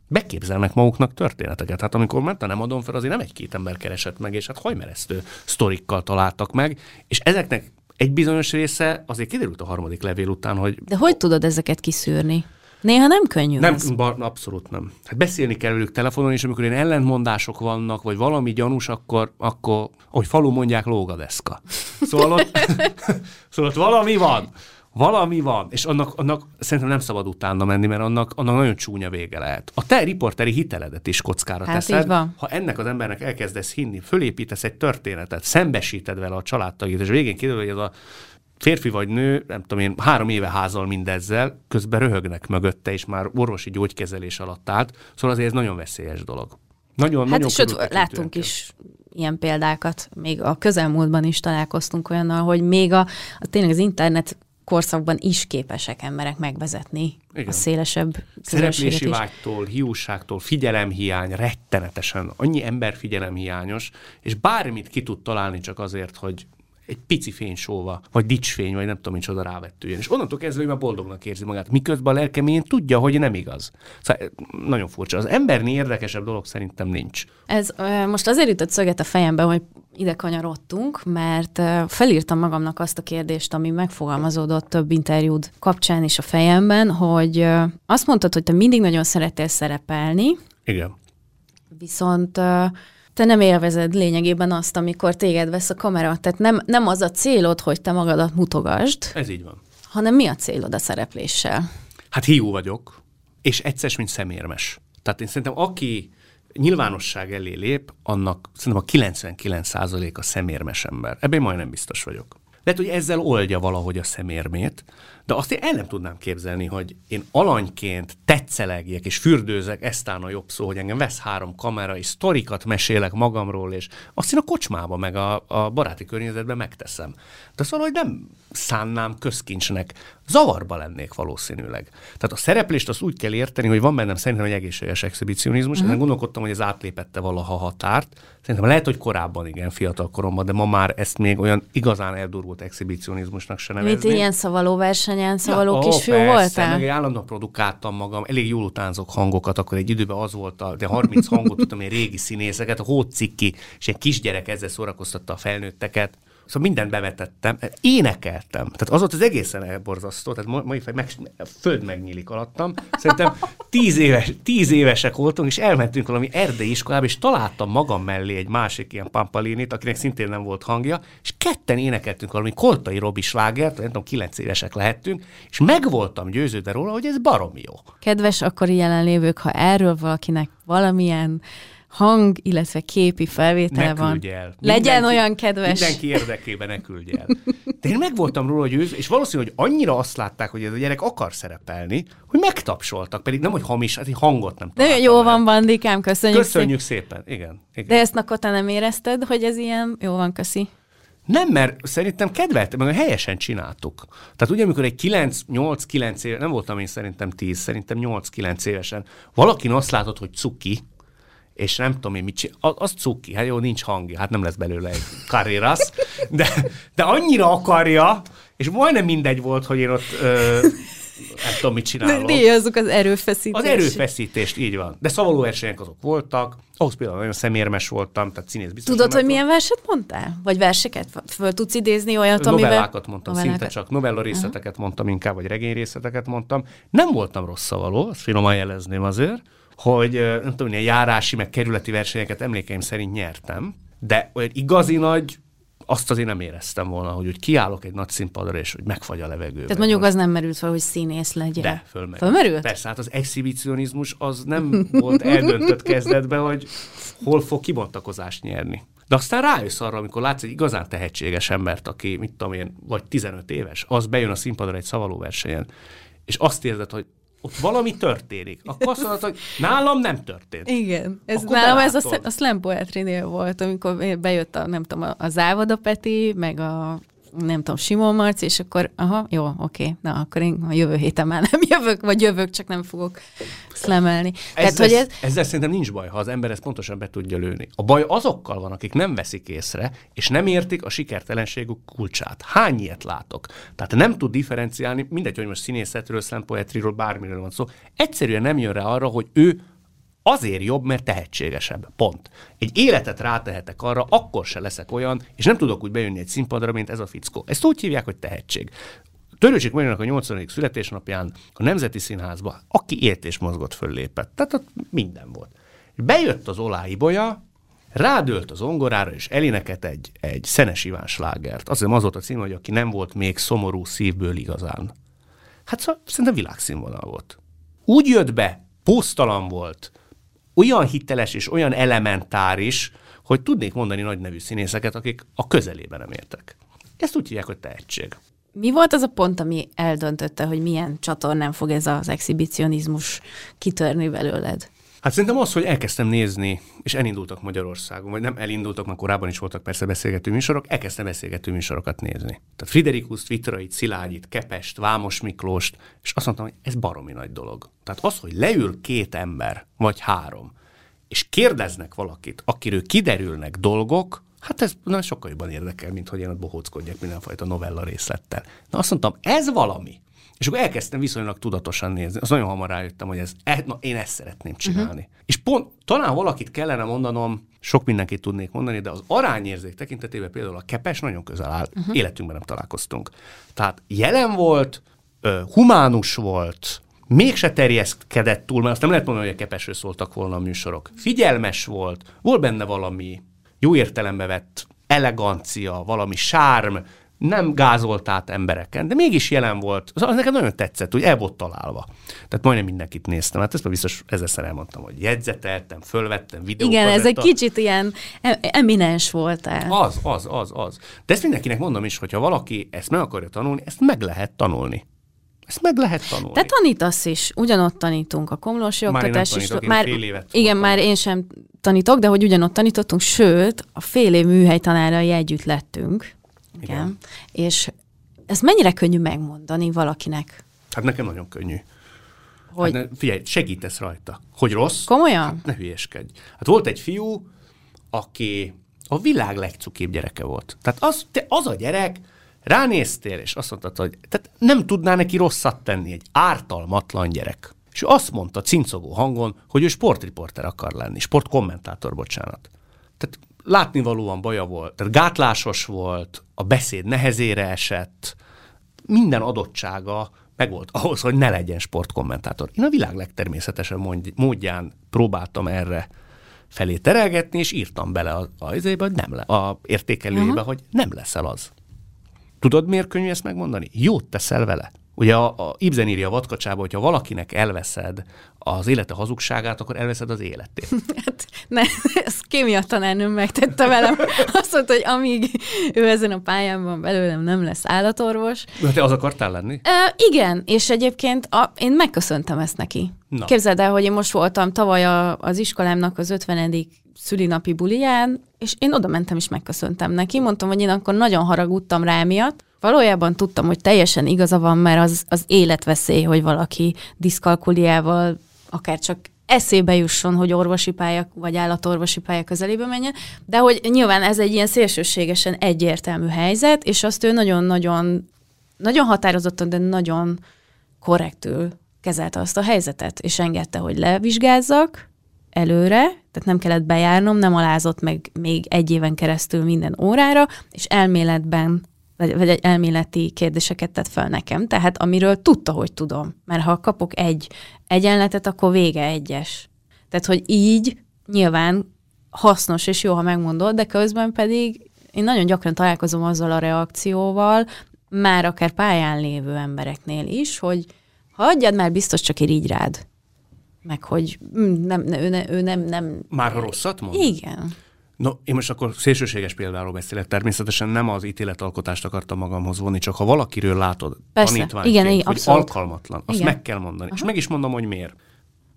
beképzelnek maguknak történeteket. Hát amikor ment nem adom fel, azért nem egy-két ember keresett meg, és hát hajmeresztő sztorikkal találtak meg, és ezeknek egy bizonyos része azért kiderült a harmadik levél után, hogy... De hogy tudod ezeket kiszűrni? Néha nem könnyű Nem, ez. Bar, abszolút nem. Hát beszélni kell velük telefonon, és amikor ilyen ellentmondások vannak, vagy valami gyanús, akkor, akkor ahogy falu mondják, lógadeszka. Szóval ott, szóval ott valami van valami van, és annak, annak szerintem nem szabad utána menni, mert annak, annak nagyon csúnya vége lehet. A te riporteri hiteledet is kockára hát teszed, ha ennek az embernek elkezdesz hinni, fölépítesz egy történetet, szembesíted vele a családtagét, és végén kiderül, hogy ez a férfi vagy nő, nem tudom én, három éve házal mindezzel, közben röhögnek mögötte, és már orvosi gyógykezelés alatt állt, szóval azért ez nagyon veszélyes dolog. Nagyon, Hát nagyon sőt, láttunk is ilyen példákat, még a közelmúltban is találkoztunk olyannal, hogy még a, a tényleg az internet korszakban is képesek emberek megvezetni Igen. a szélesebb Szereplési vágytól, hiúságtól, figyelemhiány, rettenetesen, annyi ember figyelemhiányos, és bármit ki tud találni csak azért, hogy egy pici fénysóva, vagy dicsfény, vagy nem tudom, micsoda rávettőjön. És onnantól kezdve, hogy már boldognak érzi magát. Miközben a lelkeményén tudja, hogy nem igaz. Szóval nagyon furcsa. Az embernél érdekesebb dolog szerintem nincs. Ez most azért ütött szöget a fejembe, hogy ide kanyarodtunk, mert felírtam magamnak azt a kérdést, ami megfogalmazódott több interjúd kapcsán is a fejemben, hogy azt mondtad, hogy te mindig nagyon szerettél szerepelni, Igen. viszont te nem élvezed lényegében azt, amikor téged vesz a kamera. Tehát nem, nem az a célod, hogy te magadat mutogasd, Ez így van. hanem mi a célod a szerepléssel? Hát hiú vagyok, és egyszer, mint szemérmes. Tehát én szerintem, aki nyilvánosság elé lép, annak szerintem a 99% a szemérmes ember. Ebben majdnem biztos vagyok. Lehet, hogy ezzel oldja valahogy a szemérmét, de azt én el nem tudnám képzelni, hogy én alanyként tetszelegjek és fürdőzek, eztán a jobb szó, hogy engem vesz három kamera, és sztorikat mesélek magamról, és azt én a kocsmába, meg a, a baráti környezetben megteszem. De szóval, hogy nem szánnám közkincsnek, zavarba lennék valószínűleg. Tehát a szereplést azt úgy kell érteni, hogy van bennem szerintem egy egészséges exhibicionizmus, uh-huh. ezen gondolkodtam, hogy ez átlépette valaha határt. Szerintem lehet, hogy korábban igen, fiatal koromban, de ma már ezt még olyan igazán eldurult exhibicionizmusnak se Mit nevezném. ilyen szavaló versenyen szavaló ó, kisfiú persze, voltál? meg állandóan produkáltam magam, elég jól utánzok hangokat, akkor egy időben az volt, a, de 30 hangot tudtam, én régi színészeket, a hócikki, és egy kisgyerek ezzel szórakoztatta a felnőtteket. Szóval mindent bevetettem, énekeltem. Tehát az volt az egészen elborzasztó, tehát ma- mai fej, meg, a föld megnyílik alattam. Szerintem tíz, éves, tíz évesek voltunk, és elmentünk valami erdei iskolába, és találtam magam mellé egy másik ilyen pampalinit, akinek szintén nem volt hangja, és ketten énekeltünk valami koltai Robi slágert, nem tudom, kilenc évesek lehettünk, és meg voltam győződve róla, hogy ez baromi jó. Kedves akkori jelenlévők, ha erről valakinek valamilyen hang, illetve képi felvétele Ne van, el. legyen Mindenki- olyan kedves. Mindenki érdekében ne küldj el. De én meg voltam róla győző, és valószínű, hogy annyira azt látták, hogy ez a gyerek akar szerepelni, hogy megtapsoltak, pedig nem, hogy hamis, hát egy hangot nem De jó el. van, Bandikám, köszönjük, Köszönjük szépen. Igen. igen. De ezt akkor te nem érezted, hogy ez ilyen, jó van, köszi. Nem, mert szerintem kedveltem, meg helyesen csináltuk. Tehát ugye, amikor egy 9, 8, 9 éves, nem voltam én szerintem 10, szerintem 8-9 évesen, valakin azt látod, hogy cuki, és nem tudom én mit csinál, az, az cuki, hát jó, nincs hangja, hát nem lesz belőle egy karrierasz, de, de annyira akarja, és majdnem mindegy volt, hogy én ott ö, nem tudom, mit csinálok. díjazzuk az erőfeszítést. Az erőfeszítést, így van. De szavaló versenyek azok voltak, ahhoz például nagyon szemérmes voltam, tehát színész biztos. Tudod, hogy milyen verset mondtál? Vagy verseket? Föl tudsz idézni olyat, amivel... Novellákat mondtam, Novellákat. szinte csak novella részleteket uh-huh. mondtam inkább, vagy regény részleteket mondtam. Nem voltam rossz szavaló, azt finoman jelezném azért, hogy nem tudom, ilyen járási, meg kerületi versenyeket emlékeim szerint nyertem, de olyan igazi nagy, azt azért nem éreztem volna, hogy úgy kiállok egy nagy színpadra, és hogy megfagy a levegő. Tehát mondjuk az nem merült fel, hogy színész legyen. De, fölmerült. Fölmerült? Persze, hát az exhibicionizmus az nem volt eldöntött kezdetben, hogy hol fog kibontakozást nyerni. De aztán rájössz arra, amikor látsz egy igazán tehetséges embert, aki, mit tudom én, vagy 15 éves, az bejön a színpadra egy szavalóversenyen, és azt érzed, hogy ott valami történik. Akkor azt mondod, hogy nálam nem történt. Igen, ez Akkor nálam ez a, belátod. a slam poetry-nél volt, amikor bejött a, nem tudom, a, a Závoda Peti, meg a nem tudom, Simon Marci, és akkor, aha, jó, oké, na, akkor én a jövő héten már nem jövök, vagy jövök, csak nem fogok szlemelni. Tehát, Ezzel, hogy ez, ezzel szerintem nincs baj, ha az ember ezt pontosan be tudja lőni. A baj azokkal van, akik nem veszik észre, és nem értik a sikertelenségük kulcsát. Hány ilyet látok? Tehát nem tud differenciálni, mindegy, hogy most színészetről, szempoetriról, bármiről van szó, egyszerűen nem jön rá arra, hogy ő azért jobb, mert tehetségesebb. Pont. Egy életet rátehetek arra, akkor se leszek olyan, és nem tudok úgy bejönni egy színpadra, mint ez a fickó. Ezt úgy hívják, hogy tehetség. Törőcsik Mariannak a 80. születésnapján a Nemzeti Színházba, aki élt és mozgott, föllépett. Tehát ott minden volt. Bejött az Olá Ibolya, rádölt az ongorára, és elénekelt egy, egy Szenes Iván slágert. Azért az volt a cím, hogy aki nem volt még szomorú szívből igazán. Hát szóval szerintem világszínvonal volt. Úgy jött be, posztalan volt, olyan hiteles és olyan elementáris, hogy tudnék mondani nagy nevű színészeket, akik a közelében nem értek. Ezt úgy hívják, hogy tehetség. mi volt az a pont, ami eldöntötte, hogy milyen csatornán fog ez az exhibicionizmus kitörni belőled? Hát szerintem az, hogy elkezdtem nézni, és elindultak Magyarországon, vagy nem elindultak, mert korábban is voltak persze beszélgető műsorok, elkezdtem beszélgető műsorokat nézni. Tehát Friderikus, Vitrait, Szilágyit, Kepest, Vámos Miklóst, és azt mondtam, hogy ez baromi nagy dolog. Tehát az, hogy leül két ember, vagy három, és kérdeznek valakit, akiről kiderülnek dolgok, hát ez na, sokkal jobban érdekel, mint hogy én ott bohóckodjak mindenfajta novella részlettel. Na azt mondtam, ez valami. És akkor elkezdtem viszonylag tudatosan nézni. Az nagyon hamar rájöttem, hogy ez, e, na, én ezt szeretném csinálni. Uh-huh. És pont talán valakit kellene mondanom, sok mindenkit tudnék mondani, de az arányérzék tekintetében például a kepes nagyon közel áll. Uh-huh. Életünkben nem találkoztunk. Tehát jelen volt, humánus volt, mégse terjeszkedett túl, mert azt nem lehet mondani, hogy a kepesről szóltak volna a műsorok. Figyelmes volt, volt benne valami jó értelembe vett elegancia, valami sárm, nem gázolt át embereken, de mégis jelen volt. Az, az nekem nagyon tetszett, hogy el volt találva. Tehát majdnem mindenkit néztem. Hát ezt már biztos ezerszer elmondtam, hogy jegyzeteltem, fölvettem videót. Igen, ez egy kicsit ilyen e- eminens voltál. Az, az, az, az. De ezt mindenkinek mondom is, hogyha valaki ezt meg akarja tanulni, ezt meg lehet tanulni. Ezt meg lehet tanulni. Te tanítasz is, ugyanott tanítunk a komlósi oktatás is. Már fél évet igen, voltam. már én sem tanítok, de hogy ugyanott tanítottunk, sőt, a fél év műhely tanárai együtt lettünk. Igen. igen. És ez mennyire könnyű megmondani valakinek? Hát nekem nagyon könnyű. Hogy... Hát ne, figyelj, segítesz rajta. Hogy rossz? Komolyan? Hát ne hülyeskedj. Hát volt egy fiú, aki a világ legcukibb gyereke volt. Tehát az, te, az a gyerek, ránéztél, és azt mondtad, hogy tehát nem tudná neki rosszat tenni, egy ártalmatlan gyerek. És ő azt mondta cincogó hangon, hogy ő sportriporter akar lenni, sportkommentátor, bocsánat. Látnivalóan baja volt, tehát gátlásos volt, a beszéd nehezére esett, minden adottsága meg volt ahhoz, hogy ne legyen sportkommentátor. Én a világ legtermészetesebb módján próbáltam erre felé terelgetni, és írtam bele a, a, a, hogy nem le, a értékelőjébe, uh-huh. hogy nem leszel az. Tudod, miért könnyű ezt megmondani? Jót teszel vele. Ugye a, a Ibsen írja a vadkacsába, hogyha valakinek elveszed az élete hazugságát, akkor elveszed az életét. Hát ne, ezt kémia tanárnőm megtette velem. Azt mondta, hogy amíg ő ezen a pályán belőlem nem lesz állatorvos. De te az akartál lenni? E, igen, és egyébként a, én megköszöntem ezt neki. Na. Képzeld el, hogy én most voltam tavaly a, az iskolámnak az 50 szülinapi buliján, és én oda mentem és megköszöntem neki. Mondtam, hogy én akkor nagyon haragudtam rá miatt. Valójában tudtam, hogy teljesen igaza van, mert az, az életveszély, hogy valaki diszkalkuliával akár csak eszébe jusson, hogy orvosi pálya vagy állatorvosi pálya közelébe menjen, de hogy nyilván ez egy ilyen szélsőségesen egyértelmű helyzet, és azt ő nagyon-nagyon nagyon határozottan, de nagyon korrektül kezelte azt a helyzetet, és engedte, hogy levizsgázzak, előre, tehát nem kellett bejárnom, nem alázott meg még egy éven keresztül minden órára, és elméletben vagy, vagy egy elméleti kérdéseket tett fel nekem, tehát amiről tudta, hogy tudom. Mert ha kapok egy egyenletet, akkor vége egyes. Tehát, hogy így nyilván hasznos és jó, ha megmondod, de közben pedig én nagyon gyakran találkozom azzal a reakcióval, már akár pályán lévő embereknél is, hogy hagyjad már biztos csak irigy rád meg hogy mm, nem, ő, ne, ő nem, nem... Már ha rosszat mond? Igen. No, én most akkor szélsőséges példáról beszélek. Természetesen nem az ítéletalkotást akartam magamhoz vonni, csak ha valakiről látod Persze. tanítványként, igen, igen, hogy abszolút. alkalmatlan, azt Igen. meg kell mondani. Aha. És meg is mondom, hogy miért.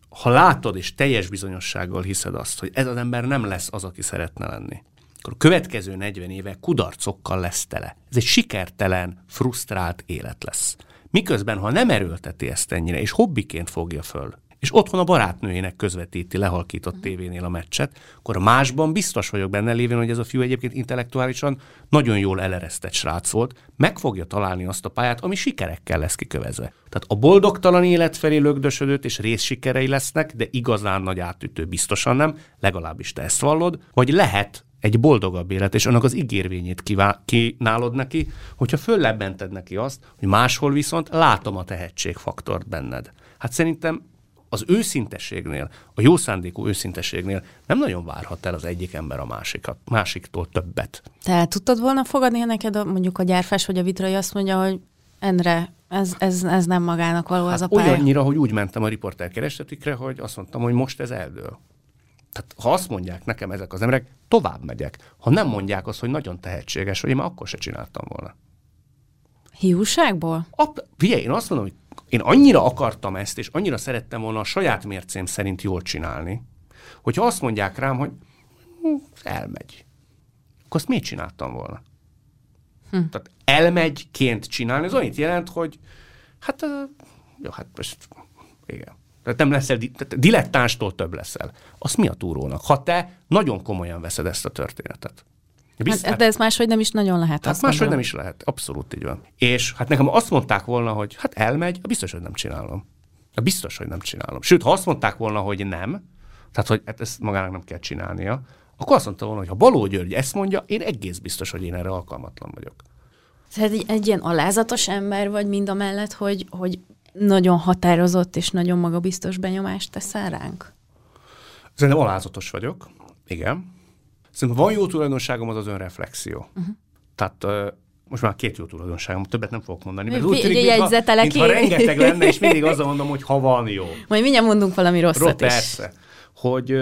Ha látod és teljes bizonyossággal hiszed azt, hogy ez az ember nem lesz az, aki szeretne lenni, akkor a következő 40 éve kudarcokkal lesz tele. Ez egy sikertelen, frusztrált élet lesz. Miközben, ha nem erőlteti ezt ennyire, és hobbiként fogja föl, és otthon a barátnőjének közvetíti lehalkított tévénél a meccset, akkor másban biztos vagyok benne lévén, hogy ez a fiú egyébként intellektuálisan nagyon jól eleresztett srác volt, meg fogja találni azt a pályát, ami sikerekkel lesz kikövezve. Tehát a boldogtalan élet felé lögdösödött, és részsikerei lesznek, de igazán nagy átütő biztosan nem, legalábbis te ezt vallod, vagy lehet egy boldogabb élet, és annak az ígérvényét kivá- kínálod neki, hogyha föllebbented neki azt, hogy máshol viszont látom a tehetségfaktort benned. Hát szerintem az őszintességnél, a jó szándékú őszintességnél nem nagyon várhat el az egyik ember a másikat, másiktól többet. Te el tudtad volna fogadni, ha neked a, mondjuk a gyárfás vagy a vitrai azt mondja, hogy Endre, ez, ez, ez nem magának való Hát ez a pálya. olyannyira, hogy úgy mentem a riporter kerestetikre, hogy azt mondtam, hogy most ez eldől. Tehát ha azt mondják nekem ezek az emberek, tovább megyek. Ha nem mondják azt, hogy nagyon tehetséges, hogy én már akkor se csináltam volna. Hiúságból? Ap, figyelj, én azt mondom, hogy én annyira akartam ezt, és annyira szerettem volna a saját mércém szerint jól csinálni, hogyha azt mondják rám, hogy hm, elmegy, akkor azt miért csináltam volna? Hm. Tehát elmegyként csinálni, az annyit jelent, hogy hát, jó, hát most igen. Tehát nem leszel, tehát dilettánstól több leszel. Az mi a túrónak? Ha te nagyon komolyan veszed ezt a történetet. Bizt, hát, de ez máshogy nem is nagyon lehet. Hát máshogy nem is lehet, abszolút így van. És hát nekem azt mondták volna, hogy hát elmegy, biztos, hogy nem csinálom. Biztos, hogy nem csinálom. Sőt, ha azt mondták volna, hogy nem, tehát hogy hát ezt magának nem kell csinálnia, akkor azt mondta volna, hogy ha Baló György ezt mondja, én egész biztos, hogy én erre alkalmatlan vagyok. Tehát egy, egy ilyen alázatos ember vagy mind a mellett, hogy, hogy nagyon határozott és nagyon magabiztos benyomást teszel ránk? Szerintem alázatos vagyok, igen. Szerintem van jó tulajdonságom, az az önreflexió. Uh-huh. Tehát most már két jó tulajdonságom, többet nem fogok mondani, mert úgy tűnik, mintha, mintha rengeteg lenne, és mindig azzal mondom, hogy ha van jó. Majd mindjárt mondunk valami rosszat Rossz, is. Persze. Hogy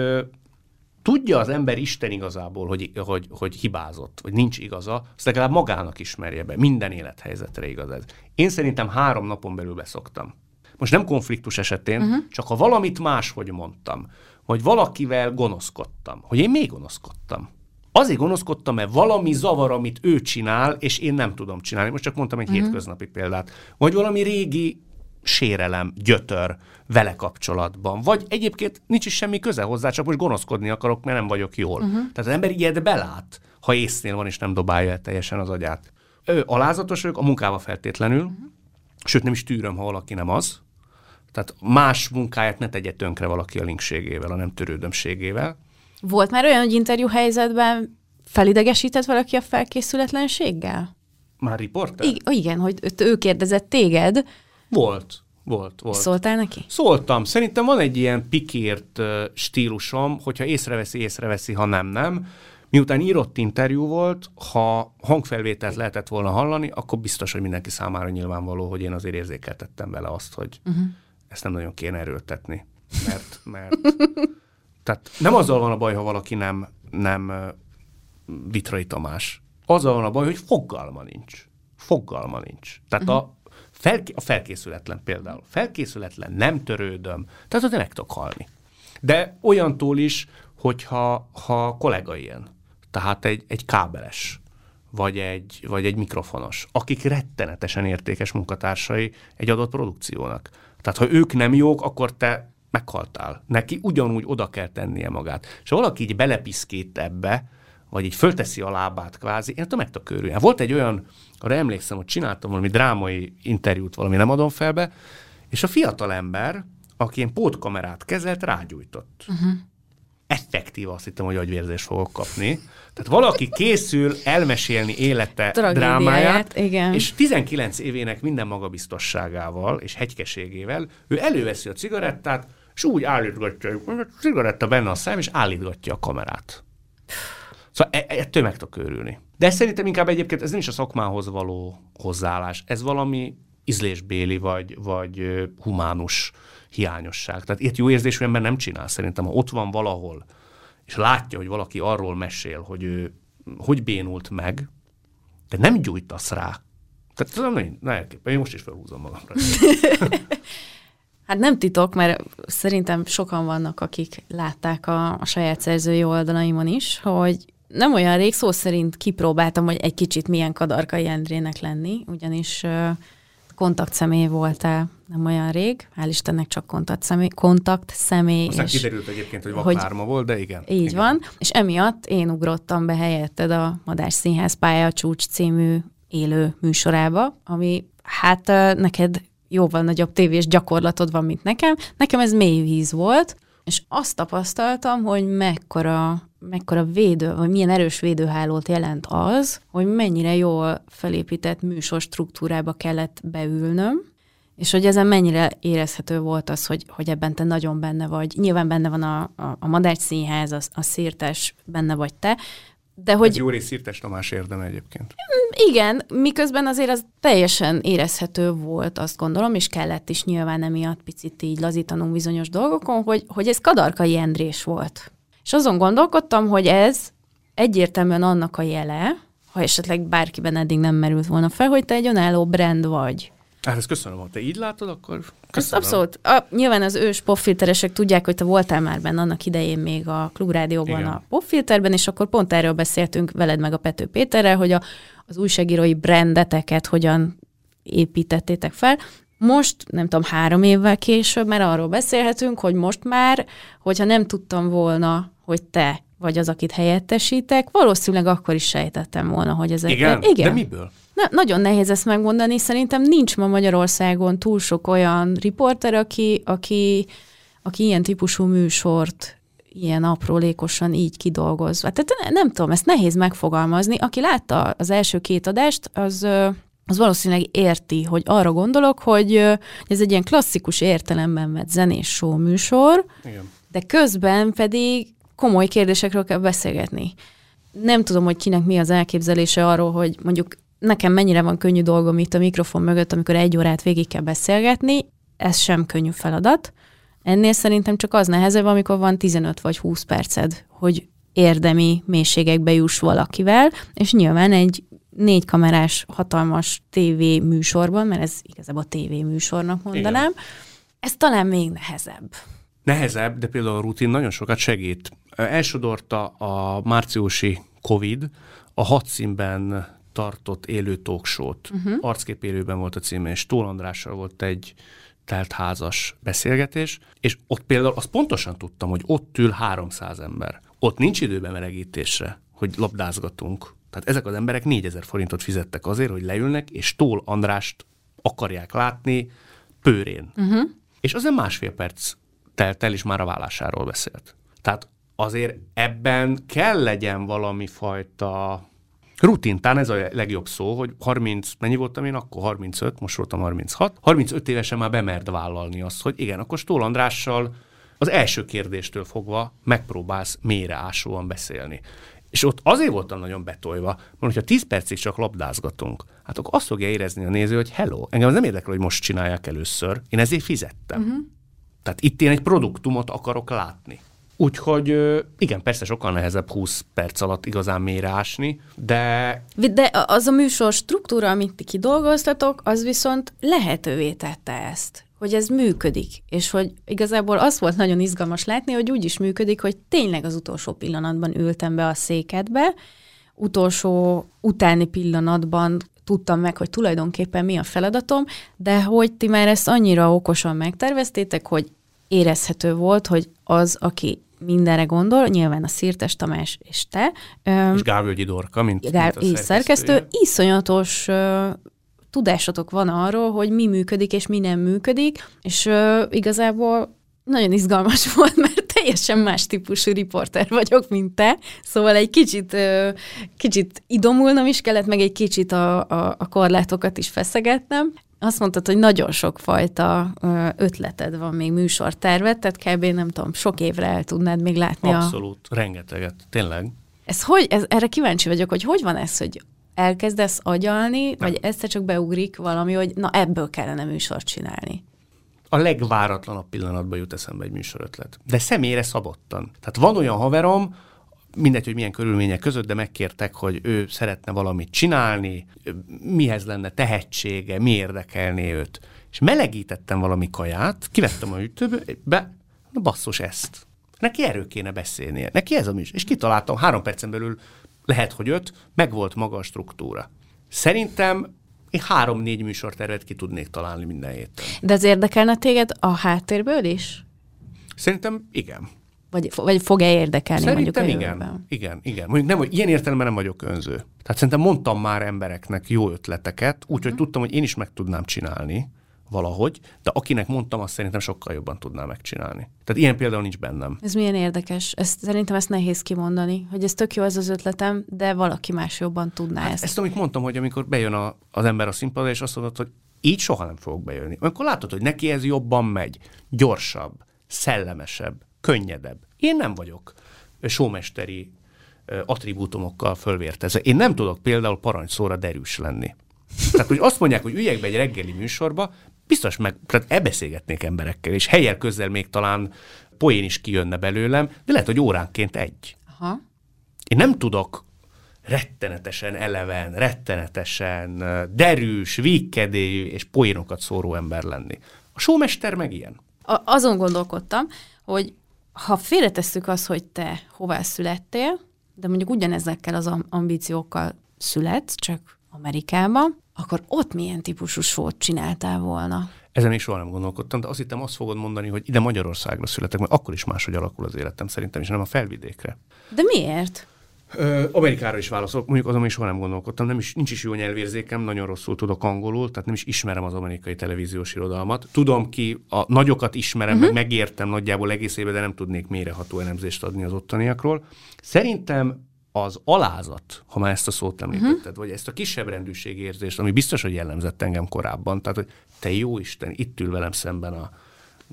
tudja az ember Isten igazából, hogy, hogy, hogy hibázott, vagy nincs igaza, azt legalább magának ismerje be. Minden élethelyzetre igaz ez. Én szerintem három napon belül beszoktam. Most nem konfliktus esetén, uh-huh. csak ha valamit máshogy mondtam, vagy valakivel gonoszkodtam, hogy én még gonoszkodtam. Azért gonoszkodtam, mert valami zavar, amit ő csinál, és én nem tudom csinálni. Most csak mondtam egy uh-huh. hétköznapi példát. Vagy valami régi sérelem, gyötör vele kapcsolatban. Vagy egyébként nincs is semmi köze hozzá, csak most gonoszkodni akarok, mert nem vagyok jól. Uh-huh. Tehát az ember ilyet belát, ha észnél van, és nem dobálja el teljesen az agyát. Ő alázatos vagyok, a munkába feltétlenül, uh-huh. sőt nem is tűröm, ha valaki nem az. Tehát más munkáját ne tegye tönkre valaki a linkségével, a nem törődömségével. Volt már olyan, hogy interjú helyzetben felidegesített valaki a felkészületlenséggel? Már riporter? I- igen, hogy ő kérdezett téged. Volt. Volt, volt. Szóltál neki? Szóltam. Szerintem van egy ilyen pikért stílusom, hogyha észreveszi, észreveszi, ha nem, nem. Miután írott interjú volt, ha hangfelvételt lehetett volna hallani, akkor biztos, hogy mindenki számára nyilvánvaló, hogy én azért érzékeltettem vele azt, hogy uh-huh. Ezt nem nagyon kéne erőltetni. Mert, mert tehát nem azzal van a baj, ha valaki nem, nem Vitrai Tamás. Azzal van a baj, hogy fogalma nincs. Fogalma nincs. Tehát uh-huh. a, fel, a felkészületlen például. Felkészületlen, nem törődöm. Tehát ott meg tudok halni. De olyantól is, hogyha ha kollega ilyen, tehát egy, egy kábeles, vagy egy, vagy egy mikrofonos, akik rettenetesen értékes munkatársai egy adott produkciónak. Tehát ha ők nem jók, akkor te meghaltál. Neki ugyanúgy oda kell tennie magát. És ha valaki így belepiszkít ebbe, vagy így fölteszi a lábát kvázi, én tudom tudok körülni. Volt egy olyan, arra emlékszem, hogy csináltam valami drámai interjút, valami nem adom felbe, és a fiatal ember, aki ilyen pótkamerát kezelt, rágyújtott. Uh-huh. Effektív azt hittem, hogy agyvérzést fogok kapni. Tehát valaki készül elmesélni élete drámáját, igen. és 19 évének minden magabiztosságával és hegykeségével ő előveszi a cigarettát, és úgy állítgatja, hogy a cigaretta benne a szám, és állítgatja a kamerát. Szóval e- e- ettől meg tudok örülni. De szerintem inkább egyébként ez nem is a szakmához való hozzáállás, ez valami ízlésbéli vagy, vagy humánus hiányosság. Tehát ilyet jó érzésű ember nem csinál szerintem, ha ott van valahol, és látja, hogy valaki arról mesél, hogy ő hogy bénult meg, de nem gyújtasz rá. Tehát nem, nem elképpen, én most is felhúzom magamra. Hát nem titok, mert szerintem sokan vannak, akik látták a, a saját szerzői oldalaimon is, hogy nem olyan rég szó szerint kipróbáltam, hogy egy kicsit milyen Kadarkai Endrének lenni, ugyanis kontakt személy voltál nem olyan rég, hál' Istennek csak kontakt személy. Kontakt személy Aztán és kiderült egyébként, hogy vakpárma volt, de igen. Így igen. van, és emiatt én ugrottam be helyetted a Madás Színház pálya csúcs című élő műsorába, ami hát neked jóval nagyobb tévés gyakorlatod van, mint nekem. Nekem ez mély víz volt, és azt tapasztaltam, hogy mekkora, mekkora védő, vagy milyen erős védőhálót jelent az, hogy mennyire jól felépített műsor struktúrába kellett beülnöm, és hogy ezen mennyire érezhető volt az, hogy, hogy ebben te nagyon benne vagy. Nyilván benne van a, a, a Madács Színház, a, a Szirtes, benne vagy te, de hogy... Ez jó rész Szirtes Tamás érdeme egyébként. Igen, miközben azért az teljesen érezhető volt, azt gondolom, és kellett is nyilván emiatt picit így lazítanunk bizonyos dolgokon, hogy, hogy ez Kadarkai Endrés volt. És azon gondolkodtam, hogy ez egyértelműen annak a jele, ha esetleg bárkiben eddig nem merült volna fel, hogy te egy önálló brand vagy. Hát ezt köszönöm, ha te így látod, akkor köszönöm. abszolút. A, nyilván az ős popfilteresek tudják, hogy te voltál már benne annak idején még a klubrádióban Igen. a popfilterben, és akkor pont erről beszéltünk veled meg a Pető Péterrel, hogy a, az újságírói brandeteket hogyan építettétek fel. Most, nem tudom, három évvel később már arról beszélhetünk, hogy most már, hogyha nem tudtam volna, hogy te vagy az, akit helyettesítek, valószínűleg akkor is sejtettem volna, hogy ez egy... Igen? Igen. De miből? Na, nagyon nehéz ezt megmondani. Szerintem nincs ma Magyarországon túl sok olyan riporter, aki, aki, aki ilyen típusú műsort ilyen aprólékosan így kidolgozva. Tehát ne- nem tudom, ezt nehéz megfogalmazni. Aki látta az első két adást, az, az valószínűleg érti, hogy arra gondolok, hogy ez egy ilyen klasszikus értelemben vett zenés show műsor, Igen. de közben pedig komoly kérdésekről kell beszélgetni. Nem tudom, hogy kinek mi az elképzelése arról, hogy mondjuk nekem mennyire van könnyű dolgom itt a mikrofon mögött, amikor egy órát végig kell beszélgetni, ez sem könnyű feladat. Ennél szerintem csak az nehezebb, amikor van 15 vagy 20 perced, hogy érdemi mélységekbe juss valakivel, és nyilván egy négy kamerás, hatalmas TV műsorban, mert ez igazából TV műsornak mondanám, ez talán még nehezebb. Nehezebb, de például a rutin nagyon sokat segít. Elsodorta a márciusi Covid a hat színben tartott élő talkshow-t. Uh-huh. Arckép élőben volt a címe, és Tól Andrással volt egy teltházas beszélgetés, és ott például azt pontosan tudtam, hogy ott ül 300 ember. Ott nincs időben melegítésre, hogy labdázgatunk. Tehát ezek az emberek 4000 forintot fizettek azért, hogy leülnek, és Tól Andrást akarják látni pőrén. Uh-huh. És azért másfél perc telt el, és már a vállásáról beszélt. Tehát azért ebben kell legyen valami fajta rutintán, ez a legjobb szó, hogy 30, mennyi voltam én akkor? 35, most voltam 36. 35 évesen már bemerd vállalni azt, hogy igen, akkor Stól Andrással az első kérdéstől fogva megpróbálsz mélyre ásóan beszélni. És ott azért voltam nagyon betolva, mert hogyha 10 percig csak labdázgatunk, hát akkor azt fogja érezni a néző, hogy hello, engem nem érdekel, hogy most csinálják először, én ezért fizettem. Uh-huh. Tehát itt én egy produktumot akarok látni. Úgyhogy igen, persze sokkal nehezebb 20 perc alatt igazán mélyre ásni, de De az a műsor struktúra, amit ti kidolgoztatok, az viszont lehetővé tette ezt, hogy ez működik, és hogy igazából az volt nagyon izgalmas látni, hogy úgy is működik, hogy tényleg az utolsó pillanatban ültem be a székedbe, utolsó utáni pillanatban tudtam meg, hogy tulajdonképpen mi a feladatom, de hogy ti már ezt annyira okosan megterveztétek, hogy érezhető volt, hogy az, aki mindenre gondol, nyilván a Szirtes Tamás és te, és Gávölgyi Dorka, mint, Gál, mint a szerkesztő, iszonyatos tudásotok van arról, hogy mi működik és mi nem működik, és ö, igazából nagyon izgalmas volt, mert teljesen más típusú riporter vagyok, mint te, szóval egy kicsit, ö, kicsit idomulnom is kellett, meg egy kicsit a, a, a korlátokat is feszegetnem. Azt mondtad, hogy nagyon sok fajta ötleted van még műsortervet, tehát kb. nem tudom, sok évre el tudnád még látni a, Abszolút, rengeteget, tényleg. ez hogy, ez, erre kíváncsi vagyok, hogy hogy van ez, hogy elkezdesz agyalni, vagy egyszer csak beugrik valami, hogy na ebből kellene műsort csinálni. A legváratlanabb pillanatban jut eszembe egy műsorötlet. De személyre szabottan. Tehát van olyan haverom, mindegy, hogy milyen körülmények között, de megkértek, hogy ő szeretne valamit csinálni, mihez lenne tehetsége, mi érdekelné őt. És melegítettem valami kaját, kivettem a ütőbe, na basszus ezt. Neki erről kéne beszélnie. Neki ez a műsor. És kitaláltam, három percen belül lehet, hogy öt, meg volt maga a struktúra. Szerintem én három-négy műsortervet ki tudnék találni minden héten. De ez érdekelne téged a háttérből is? Szerintem igen. Vagy, vagy fog-e érdekelni Szerintem mondjuk igen. jövőben? Igen, igen. Mondjuk nem, hogy ilyen értelemben nem vagyok önző. Tehát szerintem mondtam már embereknek jó ötleteket, úgyhogy Mhm. tudtam, hogy én is meg tudnám csinálni valahogy, de akinek mondtam, azt szerintem sokkal jobban tudná megcsinálni. Tehát ilyen például nincs bennem. Ez milyen érdekes. Ezt, szerintem ezt nehéz kimondani, hogy ez tök jó ez az ötletem, de valaki más jobban tudná Hát ezt. ezt, amit mondtam, hogy amikor bejön a, az ember a színpadra, és azt mondod, hogy így soha nem fogok bejönni. Amikor látod, hogy neki ez jobban megy, gyorsabb, szellemesebb, könnyedebb. Én nem vagyok showmesteri ö, attribútumokkal fölvértezve. Én nem tudok például parancsszóra derűs lenni. Tehát, hogy azt mondják, hogy üljek be egy reggeli műsorba, biztos meg, tehát ebeszélgetnék emberekkel, és helyel közel még talán poén is kijönne belőlem, de lehet, hogy óránként egy. Aha. Én nem tudok rettenetesen eleven, rettenetesen derűs, vígkedélyű és poénokat szóró ember lenni. A showmester meg ilyen. A- azon gondolkodtam, hogy ha félretesszük azt, hogy te hová születtél, de mondjuk ugyanezekkel az ambíciókkal születsz, csak Amerikában, akkor ott milyen típusú sót csináltál volna? Ezen is soha nem gondolkodtam, de azt hittem azt fogod mondani, hogy ide Magyarországra születek, mert akkor is máshogy alakul az életem szerintem, és nem a felvidékre. De miért? Ö, Amerikára is válaszolok, mondjuk azon is soha nem gondolkodtam, nem is, nincs is jó nyelvérzékem, nagyon rosszul tudok angolul, tehát nem is ismerem az amerikai televíziós irodalmat. Tudom ki, a nagyokat ismerem, uh-huh. meg megértem nagyjából egész évben, de nem tudnék mélyreható elemzést adni az ottaniakról. Szerintem az alázat, ha már ezt a szót említetted, uh-huh. vagy ezt a kisebb rendűségérzést, ami biztos, hogy jellemzett engem korábban, tehát, hogy te jó Isten, itt ül velem szemben a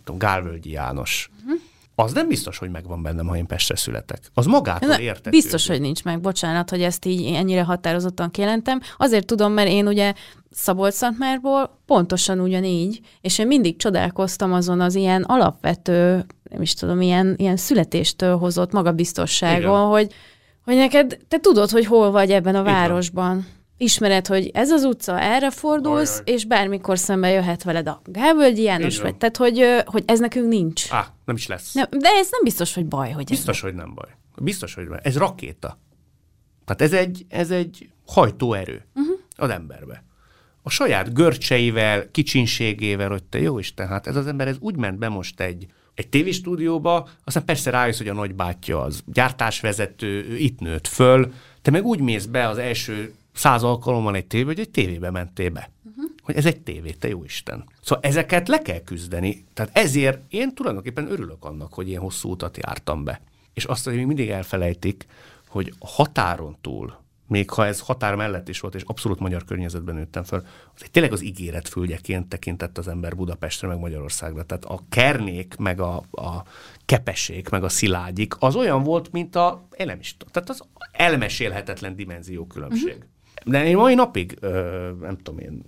tudom, Gálvölgyi János. Uh-huh. Az nem biztos, hogy megvan bennem, ha én Pestre születek. Az magától értető. Biztos, hogy nincs meg. Bocsánat, hogy ezt így ennyire határozottan kijelentem. Azért tudom, mert én ugye Szabolcs-Szentmárból pontosan ugyanígy, és én mindig csodálkoztam azon az ilyen alapvető, nem is tudom, ilyen, ilyen születéstől hozott magabiztosságon, Igen. hogy hogy neked, te tudod, hogy hol vagy ebben a városban. Ismered, hogy ez az utca, erre fordulsz, Ajaj. és bármikor szembe jöhet veled a Gávölgyi János, vagy. Tehát, hogy, hogy ez nekünk nincs. Á, nem is lesz. Nem, de ez nem biztos, hogy baj. Hogy biztos, ez hogy nem baj. Biztos, hogy baj. Ez rakéta. Tehát ez egy, ez egy hajtóerő uh-huh. az emberbe. A saját görcseivel, kicsinségével, hogy te jó Isten, hát ez az ember ez úgy ment be most egy egy tévéstúdióba, aztán persze rájössz, hogy a nagybátyja az gyártásvezető, ő itt nőtt föl, te meg úgy mész be az első száz alkalommal egy tévébe, hogy egy tévébe mentél be. Uh-huh. Hogy ez egy tévé, te jó Isten. Szóval ezeket le kell küzdeni. Tehát ezért én tulajdonképpen örülök annak, hogy ilyen hosszú utat jártam be. És azt, hogy még mindig elfelejtik, hogy a határon túl még ha ez határ mellett is volt, és abszolút magyar környezetben nőttem föl, az egy tényleg az ígéret fülgyeként tekintett az ember Budapestre, meg Magyarországra. Tehát a kernék, meg a, a kepessék, meg a szilágyik, az olyan volt, mint a, én nem is tudom, tehát az elmesélhetetlen dimenzió különbség. Uh-huh. De én mai napig, ö, nem tudom én,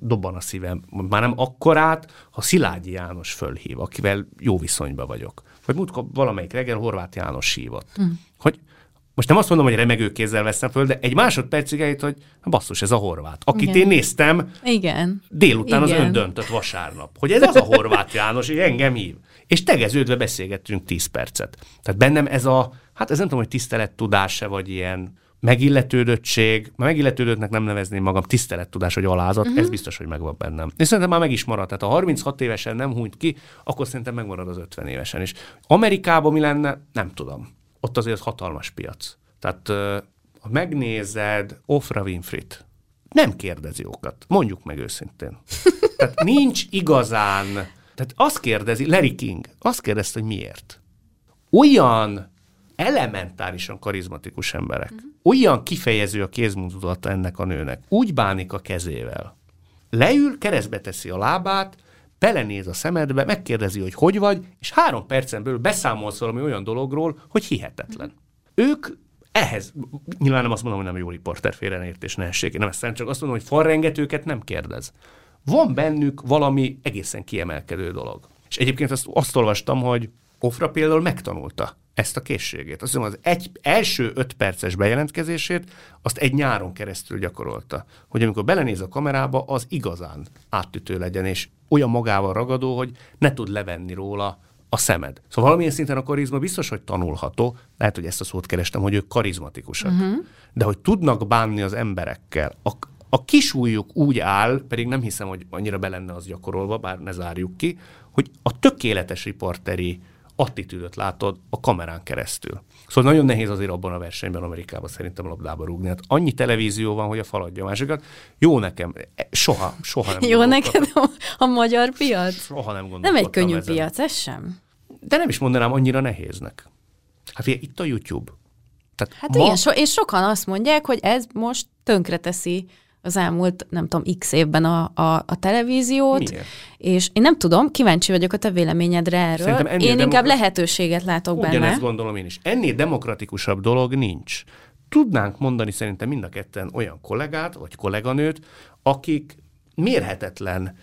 dobban a szívem, már nem akkorát, ha Szilágyi János fölhív, akivel jó viszonyban vagyok. Vagy múltkor valamelyik reggel Horváth János hívott. Uh-huh. Hogy most nem azt mondom, hogy remegő kézzel veszem föl, de egy másodpercig eljött, hogy basszus, ez a horvát. Akit Igen. én néztem Igen. délután Igen. az ön döntött vasárnap. Hogy ez az a horvát János, hogy engem hív. És tegeződve beszélgettünk 10 percet. Tehát bennem ez a, hát ez nem tudom, hogy tisztelettudás-e, vagy ilyen megilletődöttség, megilletődöttnek nem nevezném magam, tisztelettudás, vagy alázat, uh-huh. ez biztos, hogy megvan bennem. És szerintem már meg is maradt. Tehát ha 36 évesen nem hunyt ki, akkor szerintem megmarad az 50 évesen is. Amerikában mi lenne, nem tudom ott azért hatalmas piac. Tehát ha megnézed Ofra Winfrey-t, nem kérdezi okat, mondjuk meg őszintén. Tehát nincs igazán, tehát azt kérdezi, Larry King, azt kérdezte, hogy miért. Olyan elementárisan karizmatikus emberek, uh-huh. olyan kifejező a kézmutatata ennek a nőnek, úgy bánik a kezével. Leül, keresztbe teszi a lábát, belenéz a szemedbe, megkérdezi, hogy hogy vagy, és három percen belül beszámolsz valami olyan dologról, hogy hihetetlen. Ők ehhez, nyilván nem azt mondom, hogy nem jó riporter félreértés nehesség, nem ezt csak azt mondom, hogy falrengetőket nem kérdez. Van bennük valami egészen kiemelkedő dolog. És egyébként azt, azt olvastam, hogy Ofra például megtanulta ezt a készségét. Azt mondom, az egy, első öt perces bejelentkezését, azt egy nyáron keresztül gyakorolta. Hogy amikor belenéz a kamerába, az igazán áttütő legyen, és olyan magával ragadó, hogy ne tud levenni róla a szemed. Szóval valamilyen szinten a karizma biztos, hogy tanulható, lehet, hogy ezt a szót kerestem, hogy ők karizmatikusak. Uh-huh. De hogy tudnak bánni az emberekkel, a, a kisújjuk úgy áll, pedig nem hiszem, hogy annyira be lenne az gyakorolva, bár ne zárjuk ki, hogy a tökéletes riporteri attitűdöt látod a kamerán keresztül. Szóval nagyon nehéz azért abban a versenyben Amerikában szerintem labdába rúgni. Hát annyi televízió van, hogy a faladja másikat. Jó nekem, e, soha, soha nem Jó neked a, a magyar piac? Soha nem gondoltam. Nem egy könnyű ezen. piac, ez sem. De nem is mondanám annyira nehéznek. Hát figyelj, itt a YouTube. Tehát hát ma... igen, so, és sokan azt mondják, hogy ez most tönkreteszi az elmúlt, nem tudom, x évben a, a, a televíziót, Miért? és én nem tudom, kíváncsi vagyok a te véleményedre erről. Én demokrat... inkább lehetőséget látok Ugyanezt benne. Ugyanezt gondolom én is. Ennél demokratikusabb dolog nincs. Tudnánk mondani szerintem mind a ketten olyan kollégát, vagy kolléganőt, akik mérhetetlen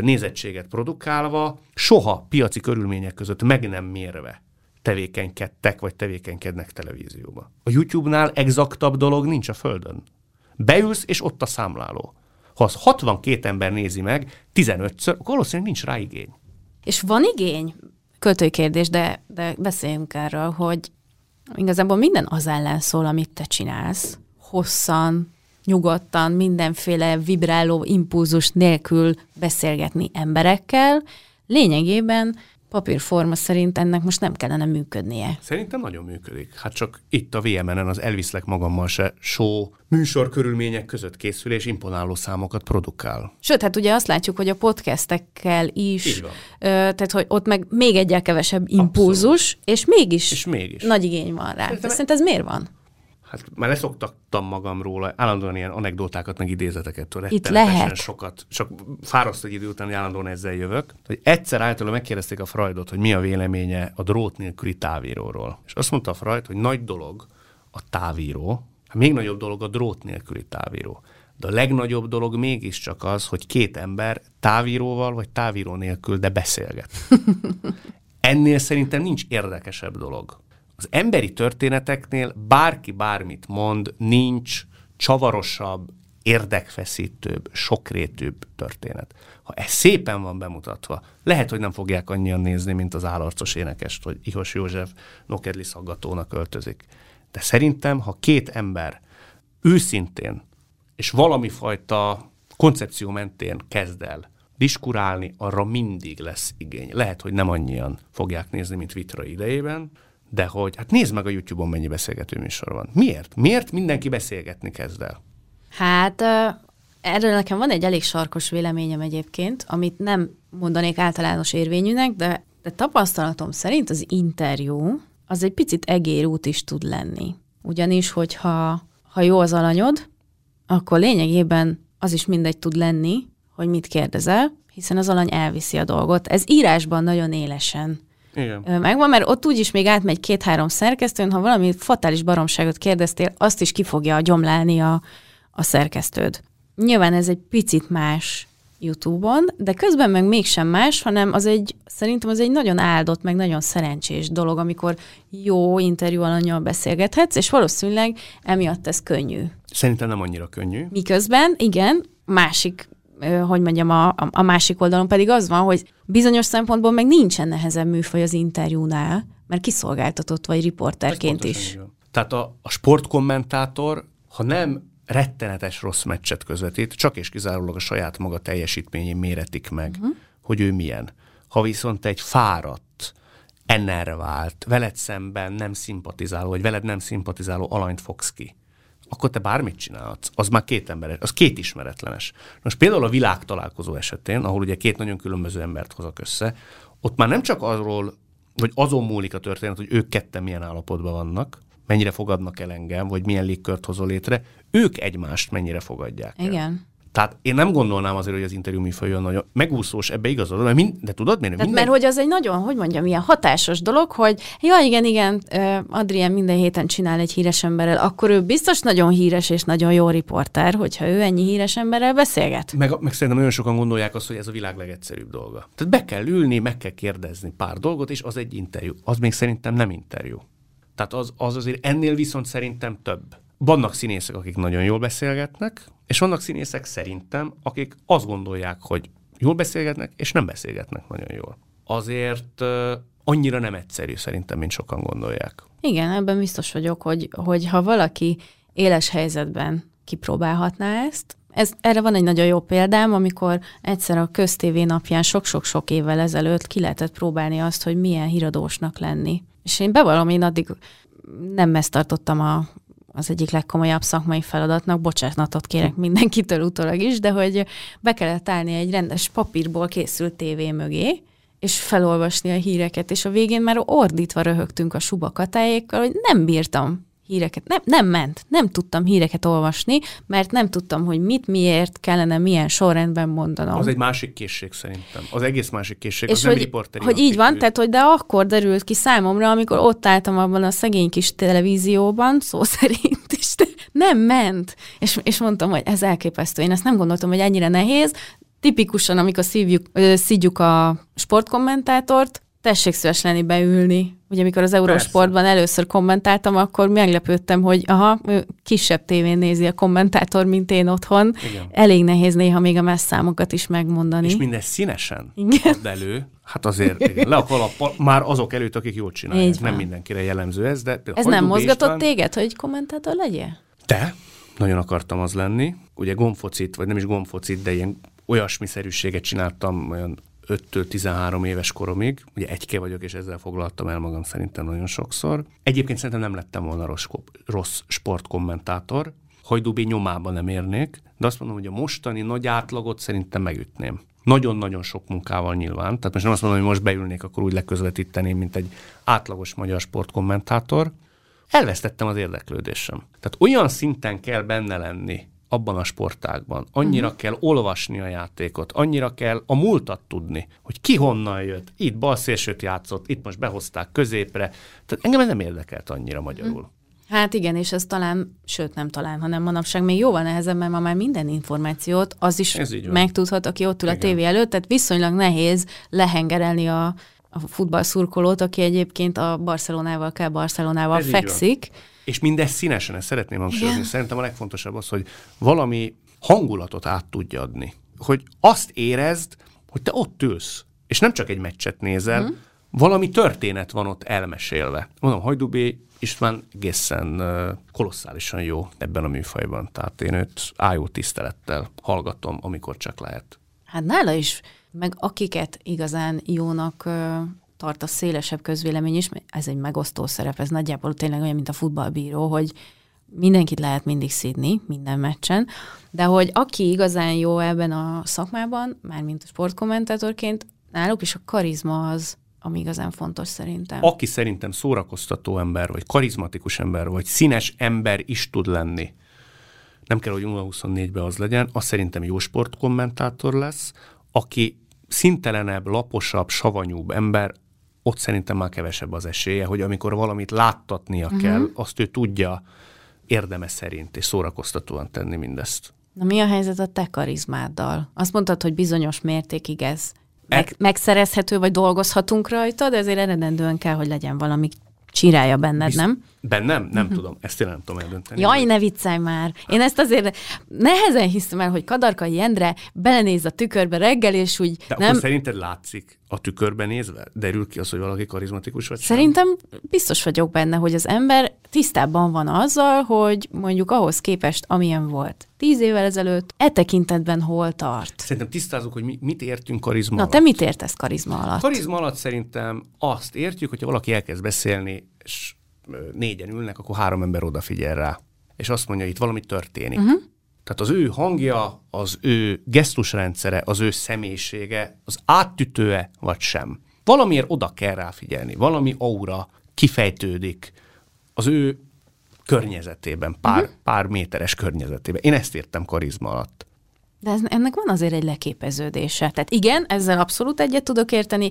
nézettséget produkálva, soha piaci körülmények között meg nem mérve tevékenykedtek, vagy tevékenykednek televízióba. A YouTube-nál exaktabb dolog nincs a Földön. Beülsz, és ott a számláló. Ha az 62 ember nézi meg 15-ször, akkor valószínűleg nincs rá igény. És van igény? Költői kérdés, de, de beszéljünk erről, hogy igazából minden az ellen szól, amit te csinálsz. Hosszan, nyugodtan, mindenféle vibráló impulzus nélkül beszélgetni emberekkel. Lényegében papírforma szerint ennek most nem kellene működnie. Szerintem nagyon működik. Hát csak itt a VMN-en az elviszlek magammal se show műsor körülmények között készül és imponáló számokat produkál. Sőt, hát ugye azt látjuk, hogy a podcastekkel is, ö, tehát hogy ott meg még egyel kevesebb impulzus, Abszolút. és mégis, és mégis nagy igény van rá. Szerintem Szerintem ez miért van? Hát már leszoktattam magam róla, állandóan ilyen anekdotákat, meg idézeteket tőle. Itt lehet. Sokat, csak fáraszt egy idő után, állandóan ezzel jövök. Hogy egyszer általában megkérdezték a Freudot, hogy mi a véleménye a drót nélküli távíróról. És azt mondta a Freud, hogy nagy dolog a távíró, hát még nagyobb dolog a drót nélküli távíró. De a legnagyobb dolog mégiscsak az, hogy két ember távíróval vagy távíró nélkül, de beszélget. Ennél szerintem nincs érdekesebb dolog az emberi történeteknél bárki bármit mond, nincs csavarosabb, érdekfeszítőbb, sokrétűbb történet. Ha ez szépen van bemutatva, lehet, hogy nem fogják annyian nézni, mint az állarcos énekest, hogy Ihos József Nokedli szaggatónak öltözik. De szerintem, ha két ember őszintén és valami fajta koncepció mentén kezd el diskurálni, arra mindig lesz igény. Lehet, hogy nem annyian fogják nézni, mint Vitra idejében, de hogy, hát nézd meg a YouTube-on mennyi beszélgető műsor van. Miért? Miért mindenki beszélgetni kezd el? Hát erről nekem van egy elég sarkos véleményem egyébként, amit nem mondanék általános érvényűnek, de, de tapasztalatom szerint az interjú az egy picit egérút is tud lenni. Ugyanis, hogyha ha jó az alanyod, akkor lényegében az is mindegy tud lenni, hogy mit kérdezel, hiszen az alany elviszi a dolgot. Ez írásban nagyon élesen igen. megvan, mert ott úgyis még átmegy két-három szerkesztőn, ha valami fatális baromságot kérdeztél, azt is ki fogja gyomlálni a, a szerkesztőd. Nyilván ez egy picit más YouTube-on, de közben meg mégsem más, hanem az egy, szerintem az egy nagyon áldott, meg nagyon szerencsés dolog, amikor jó interjú alanyjal beszélgethetsz, és valószínűleg emiatt ez könnyű. Szerintem nem annyira könnyű. Miközben, igen, másik hogy mondjam, a, a másik oldalon pedig az van, hogy bizonyos szempontból meg nincsen nehezebb műfaj az interjúnál, mert kiszolgáltatott vagy riporterként is. Tehát a, a sportkommentátor, ha nem rettenetes rossz meccset közvetít, csak és kizárólag a saját maga teljesítményén méretik meg, uh-huh. hogy ő milyen. Ha viszont egy fáradt, enervált, veled szemben nem szimpatizáló, vagy veled nem szimpatizáló alanyt fogsz ki, akkor te bármit csinálhatsz. Az már két ember, az két ismeretlenes. Most például a világ találkozó esetén, ahol ugye két nagyon különböző embert hozok össze, ott már nem csak arról, vagy azon múlik a történet, hogy ők ketten milyen állapotban vannak, mennyire fogadnak el engem, vagy milyen légkört hozol létre, ők egymást mennyire fogadják el. Igen. Tehát én nem gondolnám azért, hogy az interjú műfaj olyan nagyon megúszós, ebbe igazad, mert mind, de tudod miért? Minden... Mert hogy az egy nagyon, hogy mondjam, ilyen hatásos dolog, hogy ja igen, igen, Adrien minden héten csinál egy híres emberrel, akkor ő biztos nagyon híres és nagyon jó riporter, hogyha ő ennyi híres emberrel beszélget. Meg, meg szerintem nagyon sokan gondolják azt, hogy ez a világ legegyszerűbb dolga. Tehát be kell ülni, meg kell kérdezni pár dolgot, és az egy interjú. Az még szerintem nem interjú. Tehát az, az azért ennél viszont szerintem több. Vannak színészek, akik nagyon jól beszélgetnek, és vannak színészek szerintem, akik azt gondolják, hogy jól beszélgetnek, és nem beszélgetnek nagyon jól. Azért annyira nem egyszerű szerintem, mint sokan gondolják. Igen, ebben biztos vagyok, hogy, hogy ha valaki éles helyzetben kipróbálhatná ezt, ez, erre van egy nagyon jó példám, amikor egyszer a köztévé napján sok-sok-sok évvel ezelőtt ki lehetett próbálni azt, hogy milyen híradósnak lenni. És én bevallom, én addig nem ezt tartottam a az egyik legkomolyabb szakmai feladatnak, bocsánatot kérek mindenkitől utólag is, de hogy be kellett állni egy rendes papírból készült tévé mögé, és felolvasni a híreket, és a végén már ordítva röhögtünk a subakatájékkal, hogy nem bírtam híreket, nem, nem ment, nem tudtam híreket olvasni, mert nem tudtam, hogy mit, miért kellene, milyen sorrendben mondanom. Az egy másik készség szerintem. Az egész másik készség, és az hogy, nem Hogy így van, tehát hogy de akkor derült ki számomra, amikor ott álltam abban a szegény kis televízióban, szó szerint is, nem ment. És, és mondtam, hogy ez elképesztő. Én ezt nem gondoltam, hogy ennyire nehéz. Tipikusan, amikor szívjuk, szívjuk a sportkommentátort, tessék szíves lenni beülni. Ugye, amikor az Eurosportban először kommentáltam, akkor meglepődtem, hogy aha, ő kisebb tévén nézi a kommentátor, mint én otthon. Igen. Elég nehéz néha még a messzámokat is megmondani. És mindez színesen igen. ad elő. Hát azért igen, le a kalappal, már azok előtt, akik jól csinálják. Nem mindenkire jellemző ez, de... Ez nem mozgatott István... téged, hogy kommentátor legyél? Te? Nagyon akartam az lenni. Ugye gombfocit, vagy nem is gombfocit, de ilyen olyasmiszerűséget csináltam olyan 5-től 13 éves koromig, ugye egyke vagyok, és ezzel foglaltam el magam szerintem nagyon sokszor. Egyébként szerintem nem lettem volna rossz, rossz sportkommentátor, Hajdúbé nyomában nem érnék, de azt mondom, hogy a mostani nagy átlagot szerintem megütném. Nagyon-nagyon sok munkával nyilván, tehát most nem azt mondom, hogy most beülnék, akkor úgy leközvetíteném, mint egy átlagos magyar sportkommentátor. Elvesztettem az érdeklődésem. Tehát olyan szinten kell benne lenni abban a sportágban. Annyira uh-huh. kell olvasni a játékot, annyira kell a múltat tudni, hogy ki honnan jött. Itt balszélsőt játszott, itt most behozták középre. Tehát engem ez nem érdekelt annyira magyarul. Uh-huh. Hát igen, és ez talán, sőt nem talán, hanem manapság még jóval nehezebb, mert ma már minden információt az is megtudhat, aki ott ül igen. a tévé előtt, tehát viszonylag nehéz lehengerelni a, a futballszurkolót, aki egyébként a Barcelonával kell Barcelonával ez fekszik. És mindez színesen, ezt szeretném hangsúlyozni. Szerintem a legfontosabb az, hogy valami hangulatot át tudja adni. Hogy azt érezd, hogy te ott ülsz, és nem csak egy meccset nézel, mm. valami történet van ott elmesélve. Mondom, Hajdubé István egészen kolosszálisan jó ebben a műfajban. Tehát én őt ájó tisztelettel hallgatom, amikor csak lehet. Hát nála is, meg akiket igazán jónak tart a szélesebb közvélemény is, ez egy megosztó szerep, ez nagyjából tényleg olyan, mint a futballbíró, hogy mindenkit lehet mindig szídni, minden meccsen, de hogy aki igazán jó ebben a szakmában, mármint a sportkommentátorként, náluk is a karizma az, ami igazán fontos szerintem. Aki szerintem szórakoztató ember, vagy karizmatikus ember, vagy színes ember is tud lenni. Nem kell, hogy 0-24-ben az legyen, az szerintem jó sportkommentátor lesz, aki szintelenebb, laposabb, savanyúbb ember, ott szerintem már kevesebb az esélye, hogy amikor valamit láttatnia uh-huh. kell, azt ő tudja érdemes szerint és szórakoztatóan tenni mindezt. Na mi a helyzet a te karizmáddal? Azt mondtad, hogy bizonyos mértékig ez meg, megszerezhető, vagy dolgozhatunk rajta, de ezért eredendően kell, hogy legyen valami csirája benned, Bizt, nem? Bennem? Nem uh-huh. tudom. Ezt én nem tudom eldönteni. Jaj, ne viccelj már. Én ezt azért nehezen hiszem el, hogy Kadarkai Jendre belenéz a tükörbe reggel, és úgy De nem... akkor szerinted látszik a tükörben nézve? Derül ki az, hogy valaki karizmatikus vagy Szerintem sem? biztos vagyok benne, hogy az ember tisztában van azzal, hogy mondjuk ahhoz képest, amilyen volt tíz évvel ezelőtt, e tekintetben hol tart. Szerintem tisztázunk, hogy mi, mit értünk karizma Na, alatt. te mit értesz karizma alatt? Karizma alatt szerintem azt értjük, hogyha valaki elkezd beszélni, és négyen ülnek, akkor három ember odafigyel rá. És azt mondja, itt valami történik. Uh-huh. Tehát az ő hangja, az ő gesztusrendszere, az ő személyisége, az áttütőe vagy sem. Valamiért oda kell rá figyelni, valami aura kifejtődik az ő környezetében, pár, uh-huh. pár méteres környezetében. Én ezt értem karizma alatt. De ez, ennek van azért egy leképeződése. Tehát igen, ezzel abszolút egyet tudok érteni.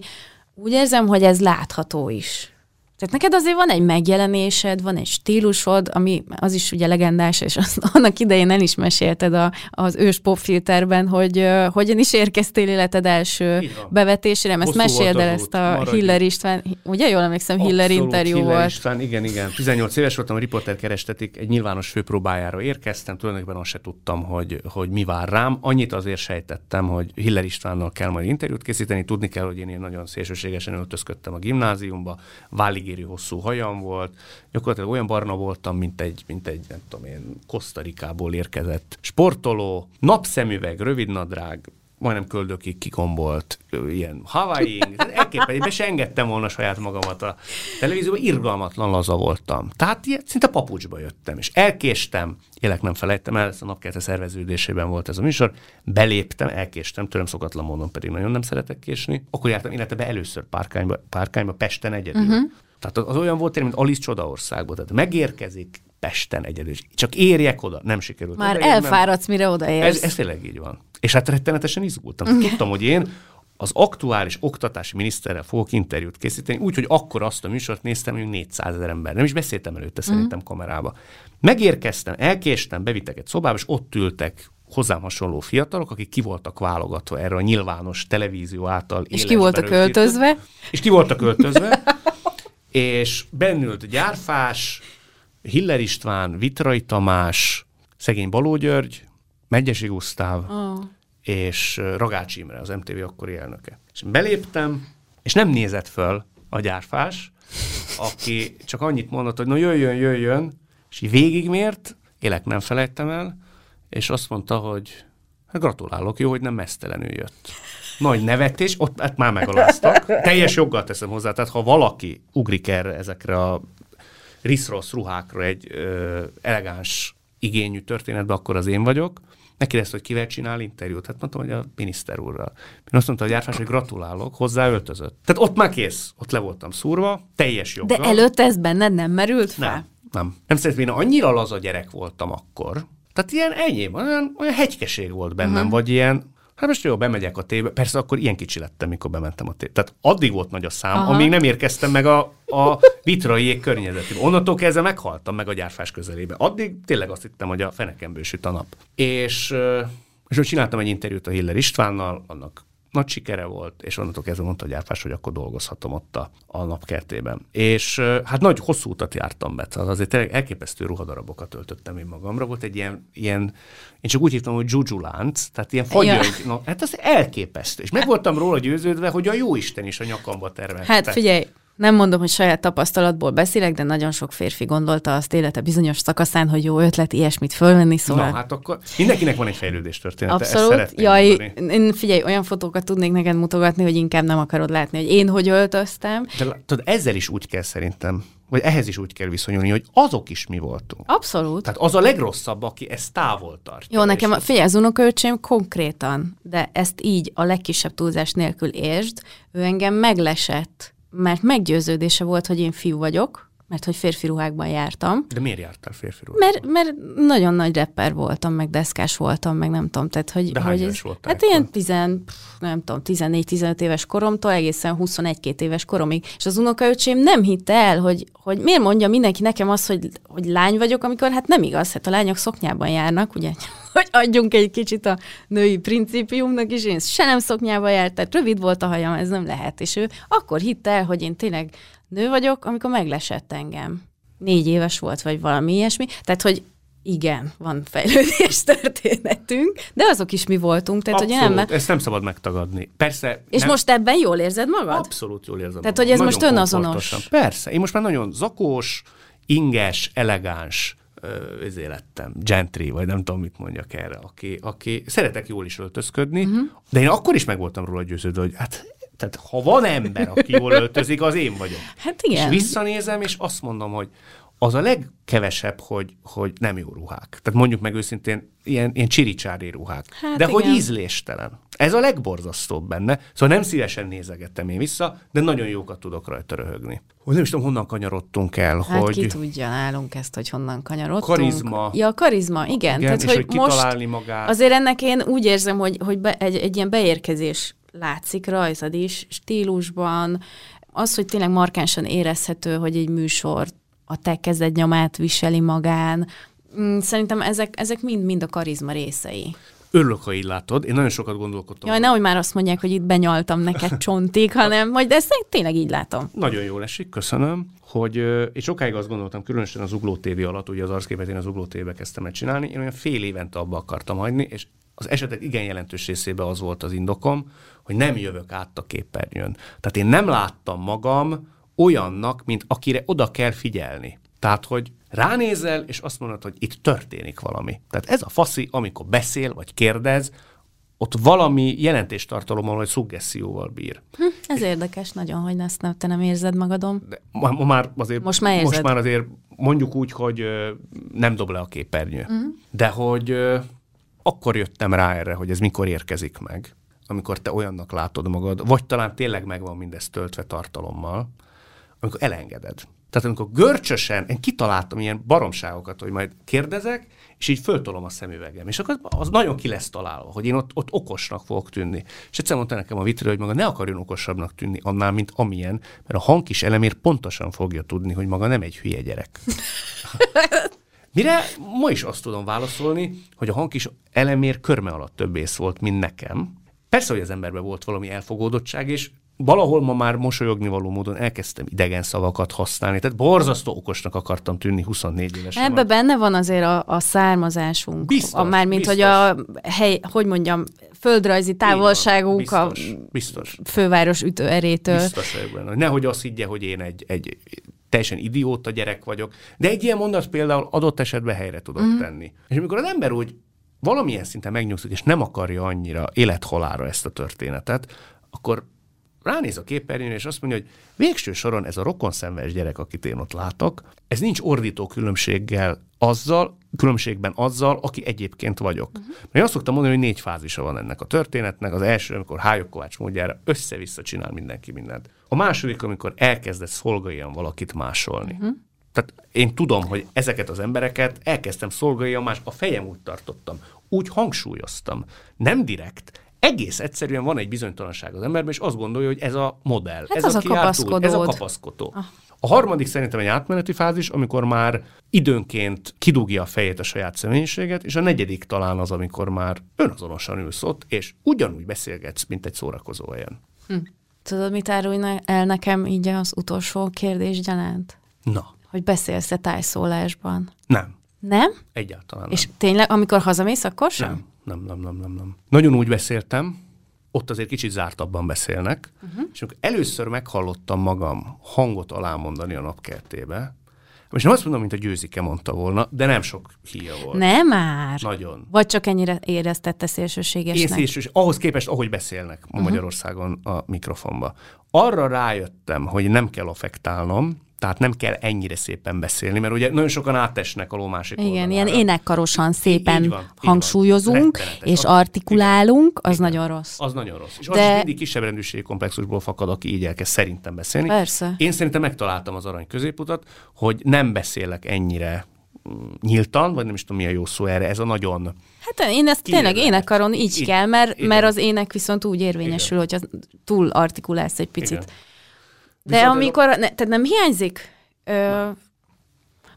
Úgy érzem, hogy ez látható is. Tehát neked azért van egy megjelenésed, van egy stílusod, ami az is ugye legendás, és azt annak idején el is mesélted a, az ős popfilterben, hogy uh, hogyan is érkeztél életed első bevetésére. Ezt meséld el ezt a maradjunk. Hiller István, ugye jól emlékszem, Abszolút, Hiller interjú Hiller volt. István, igen, igen. 18 éves voltam, a riporter kerestetik, egy nyilvános főpróbájára érkeztem, tulajdonképpen azt se tudtam, hogy, hogy mi vár rám. Annyit azért sejtettem, hogy Hiller Istvánnal kell majd interjút készíteni, tudni kell, hogy én, én nagyon szélsőségesen öltözködtem a gimnáziumba, válig ígérő hosszú hajam volt, gyakorlatilag olyan barna voltam, mint egy, mint egy nem tudom én, Kosztarikából érkezett sportoló, napszemüveg, rövidnadrág, majdnem köldökig kikombolt, ilyen hawaii elképesztő, be se engedtem volna saját magamat a televízióban, irgalmatlan laza voltam. Tehát ilyen, szinte papucsba jöttem, és elkéstem, élek nem felejtem el, ez a napkelte szerveződésében volt ez a műsor, beléptem, elkéstem, tőlem szokatlan módon pedig nagyon nem szeretek késni. Akkor jártam életebe először párkányba, párkányba Pesten egyedül. Uh-huh. Tehát az olyan volt mint Alice Csodaországban. Tehát megérkezik Pesten egyedül. Csak érjek oda. Nem sikerült. Már oda, elfáradsz, mire odaérsz. Ez, ez tényleg így van. És hát rettenetesen izgultam. Tudtam, hogy én az aktuális oktatási miniszterrel fogok interjút készíteni, úgyhogy akkor azt a műsort néztem, hogy 400 ezer ember. Nem is beszéltem előtte uh-huh. szerintem kamerába. Megérkeztem, elkéstem, bevittek egy szobába, és ott ültek hozzám hasonló fiatalok, akik ki voltak válogatva erre a nyilvános televízió által. És ki voltak öltözve. És ki voltak öltözve. és bennült Gyárfás, Hiller István, Vitrai Tamás, szegény Baló György, Megyesi Gusztáv, oh. és Ragács Imre, az MTV akkori elnöke. És beléptem, és nem nézett föl a gyárfás, aki csak annyit mondott, hogy no jöjjön, jöjjön, és így végigmért, élek nem felejtem el, és azt mondta, hogy hát gratulálok, jó, hogy nem mesztelenül jött. Nagy nevetés, ott hát már megaláztak. Teljes joggal teszem hozzá, tehát ha valaki ugrik erre ezekre a risz-rossz ruhákra egy ö, elegáns igényű történetbe, akkor az én vagyok. Megkérdezte, hogy kivel csinál interjút. Hát mondtam, hogy a miniszter úrral. Én azt mondta a gyárfás, hogy gratulálok, hozzá öltözött. Tehát ott már kész, ott le voltam szúrva, teljes joggal. De előtte ez benned nem merült fel? Nem, nem. Nem szeretném, én annyira laza gyerek voltam akkor, tehát ilyen ennyi, olyan, olyan hegykeség volt bennem, uh-huh. vagy ilyen, Hát most jó, bemegyek a tévé. Persze akkor ilyen kicsi lettem, mikor bementem a tévé. Tehát addig volt nagy a szám, Aha. amíg nem érkeztem meg a, a vitrai környezetében. Onnantól kezdve meghaltam meg a gyárfás közelébe. Addig tényleg azt hittem, hogy a fenekemből süt a nap. És, és úgy csináltam egy interjút a Hiller Istvánnal, annak nagy sikere volt, és onnantól kezdve mondta a gyárfás, hogy akkor dolgozhatom ott a, a napkertében. És hát nagy hosszú utat jártam be, tehát azért tényleg elképesztő ruhadarabokat töltöttem én magamra. Volt egy ilyen, ilyen én csak úgy hívtam, hogy dzsuzsulánc, tehát ilyen fagyöngy. Ja. No, hát az elképesztő. És meg voltam róla győződve, hogy a jó Isten is a nyakamba tervezte. Hát figyelj, nem mondom, hogy saját tapasztalatból beszélek, de nagyon sok férfi gondolta azt élete bizonyos szakaszán, hogy jó ötlet ilyesmit fölvenni, szóval... Na, hát akkor mindenkinek van egy fejlődés története. Abszolút. Jaj, én figyelj, olyan fotókat tudnék neked mutogatni, hogy inkább nem akarod látni, hogy én hogy öltöztem. De tudod, ezzel is úgy kell szerintem vagy ehhez is úgy kell viszonyulni, hogy azok is mi voltunk. Abszolút. Tehát az a legrosszabb, aki ezt távol tartja. Jó, nekem, a, figyelj, az unokaöcsém konkrétan, de ezt így a legkisebb túlzás nélkül értsd, ő engem meglesett mert meggyőződése volt, hogy én fiú vagyok, mert hogy férfi ruhákban jártam. De miért jártál férfi ruhákban? Mert, mert nagyon nagy rapper voltam, meg deszkás voltam, meg nem tudom, tehát hogy... De hogy ez, voltál? Hát ilyen tizen, nem tudom, 14-15 éves koromtól egészen 21-2 éves koromig. És az unokaöcsém nem hitte el, hogy, hogy miért mondja mindenki nekem azt, hogy, hogy lány vagyok, amikor hát nem igaz, hát a lányok szoknyában járnak, ugye, hogy adjunk egy kicsit a női principiumnak is, én se nem szoknyába járt, tehát rövid volt a hajam, ez nem lehet. És ő akkor hitte el, hogy én tényleg nő vagyok, amikor meglesett engem. Négy éves volt, vagy valami ilyesmi. Tehát, hogy igen, van fejlődés történetünk, de azok is mi voltunk. Tehát, Abszolút, hogy nem, ezt nem szabad megtagadni. Persze. És nem... most ebben jól érzed magad? Abszolút jól érzem Tehát, magam. hogy ez nagyon most önazonos. Persze, én most már nagyon zakós, inges, elegáns, ezért lettem, gentry, vagy nem tudom, mit mondjak erre, aki, aki szeretek jól is öltözködni, uh-huh. de én akkor is meg voltam róla győződve, hogy hát tehát ha van ember, aki jól öltözik, az én vagyok. Hát igen. És visszanézem, és azt mondom, hogy az a legkevesebb, hogy, hogy nem jó ruhák. Tehát mondjuk meg őszintén, ilyen, ilyen csiricsári ruhák. Hát de igen. hogy ízléstelen. Ez a legborzasztóbb benne. Szóval nem szívesen nézegettem én vissza, de nagyon jókat tudok rajta röhögni. Hogy nem is tudom, honnan kanyarodtunk el. Hát hogy... ki tudja nálunk ezt, hogy honnan kanyarodtunk. Karizma. Ja, karizma, igen. igen Tehát, és hogy, hogy most magát. Azért ennek én úgy érzem, hogy, hogy be, egy, egy ilyen beérkezés látszik rajzad is, stílusban, az, hogy tényleg markánsan érezhető, hogy egy műsor a te kezed nyomát viseli magán, mm, szerintem ezek, ezek mind, mind a karizma részei. Örülök, ha így látod. Én nagyon sokat gondolkodtam. Jaj, nehogy már azt mondják, hogy itt benyaltam neked csontig, hanem majd ezt tényleg így látom. Nagyon jól esik, köszönöm. Hogy, és sokáig azt gondoltam, különösen az Ugló TV alatt, ugye az arcképet én az Ugló TV-be kezdtem el csinálni, én olyan fél évente abba akartam hagyni, és az esetek igen jelentős részében az volt az indokom, hogy nem jövök át a képernyőn. Tehát én nem láttam magam olyannak, mint akire oda kell figyelni. Tehát, hogy ránézel, és azt mondod, hogy itt történik valami. Tehát ez a faszi, amikor beszél, vagy kérdez, ott valami jelentéstartalommal, vagy szuggesszióval bír. Hm, ez érdekes nagyon, hogy ezt nem, te nem érzed magadon. De ma, ma már azért, most már, érzed. most már azért mondjuk úgy, hogy ö, nem dob le a képernyő. Uh-huh. De hogy ö, akkor jöttem rá erre, hogy ez mikor érkezik meg, amikor te olyannak látod magad, vagy talán tényleg megvan mindez töltve tartalommal, amikor elengeded. Tehát amikor görcsösen, én kitaláltam ilyen baromságokat, hogy majd kérdezek, és így föltolom a szemüvegem. És akkor az nagyon ki lesz találva, hogy én ott, ott okosnak fogok tűnni. És egyszer mondta nekem a vitrő, hogy maga ne akarjon okosabbnak tűnni annál, mint amilyen, mert a hangkis elemér pontosan fogja tudni, hogy maga nem egy hülye gyerek. Mire ma is azt tudom válaszolni, hogy a hangkis elemér körme alatt több ész volt, mint nekem. Persze, hogy az emberben volt valami elfogódottság, és valahol ma már mosolyogni való módon elkezdtem idegen szavakat használni. Tehát borzasztó okosnak akartam tűnni 24 évesen. Ebbe benne van azért a, a származásunk. Biztos, a, Mármint, biztos. hogy a hely, hogy mondjam, földrajzi távolságunk biztos, a biztos. főváros ütőerétől. Biztos hogy Nehogy azt higgye, hogy én egy, egy teljesen idióta gyerek vagyok. De egy ilyen mondat például adott esetben helyre tudok mm. tenni. És amikor az ember úgy valamilyen szinten megnyugszik, és nem akarja annyira élethalára ezt a történetet, akkor ránéz a képernyőn, és azt mondja, hogy végső soron ez a rokonszenves gyerek, akit én ott látok, ez nincs ordító különbséggel azzal, különbségben azzal, aki egyébként vagyok. Uh-huh. Mert én azt szoktam mondani, hogy négy fázisa van ennek a történetnek. Az első, amikor Hályok Kovács módjára össze-vissza csinál mindenki mindent. A második, amikor elkezdett szolgaian valakit másolni. Uh-huh. Tehát én tudom, hogy ezeket az embereket elkezdtem szolgálni, más a fejem úgy tartottam, úgy hangsúlyoztam. Nem direkt, egész egyszerűen van egy bizonytalanság az emberben, és azt gondolja, hogy ez a modell. Hát ez az a túl, Ez a kapaszkodó. Ah. A harmadik szerintem egy átmeneti fázis, amikor már időnként kidugja a fejét a saját személyiséget, és a negyedik talán az, amikor már önazonosan ülsz ott, és ugyanúgy beszélgetsz, mint egy szórakozó helyen. Tudod, mit árulj el nekem így az utolsó kérdés gyanánt? Na, Hogy beszélsz-e tájszólásban? nem. Nem? Egyáltalán nem. És tényleg, amikor hazamész, akkor sem? Nem, nem, nem, nem, nem, nem. Nagyon úgy beszéltem, ott azért kicsit zártabban beszélnek, uh-huh. és amikor először meghallottam magam hangot alámondani a napkertébe, most nem azt mondom, mint a győzike mondta volna, de nem sok híja volt. Nem már. Nagyon. Vagy csak ennyire éreztette Én szélsőségesnek? szélsős, ahhoz képest, ahogy beszélnek ma uh-huh. Magyarországon a mikrofonba. Arra rájöttem, hogy nem kell affektálnom, tehát nem kell ennyire szépen beszélni, mert ugye nagyon sokan átesnek a ló másik Igen, oldalára. ilyen énekkarosan szépen így van, így van. hangsúlyozunk, Rettenetes. és Az- artikulálunk, az nagyon rossz. Az nagyon rossz. És De- az is mindig kisebb rendűségi komplexusból fakad, aki így elkezd szerintem beszélni. Persze. Én szerintem megtaláltam az arany középutat, hogy nem beszélek ennyire mm, nyíltan, vagy nem is tudom mi a jó szó erre, ez a nagyon... Hát én ezt tényleg Kinyilvánít. énekkaron így Igen, kell, mert, igen. mert az ének viszont úgy érvényesül, hogy az túl artikulálsz egy picit. Igen. De amikor, ne, tehát nem hiányzik? Ö,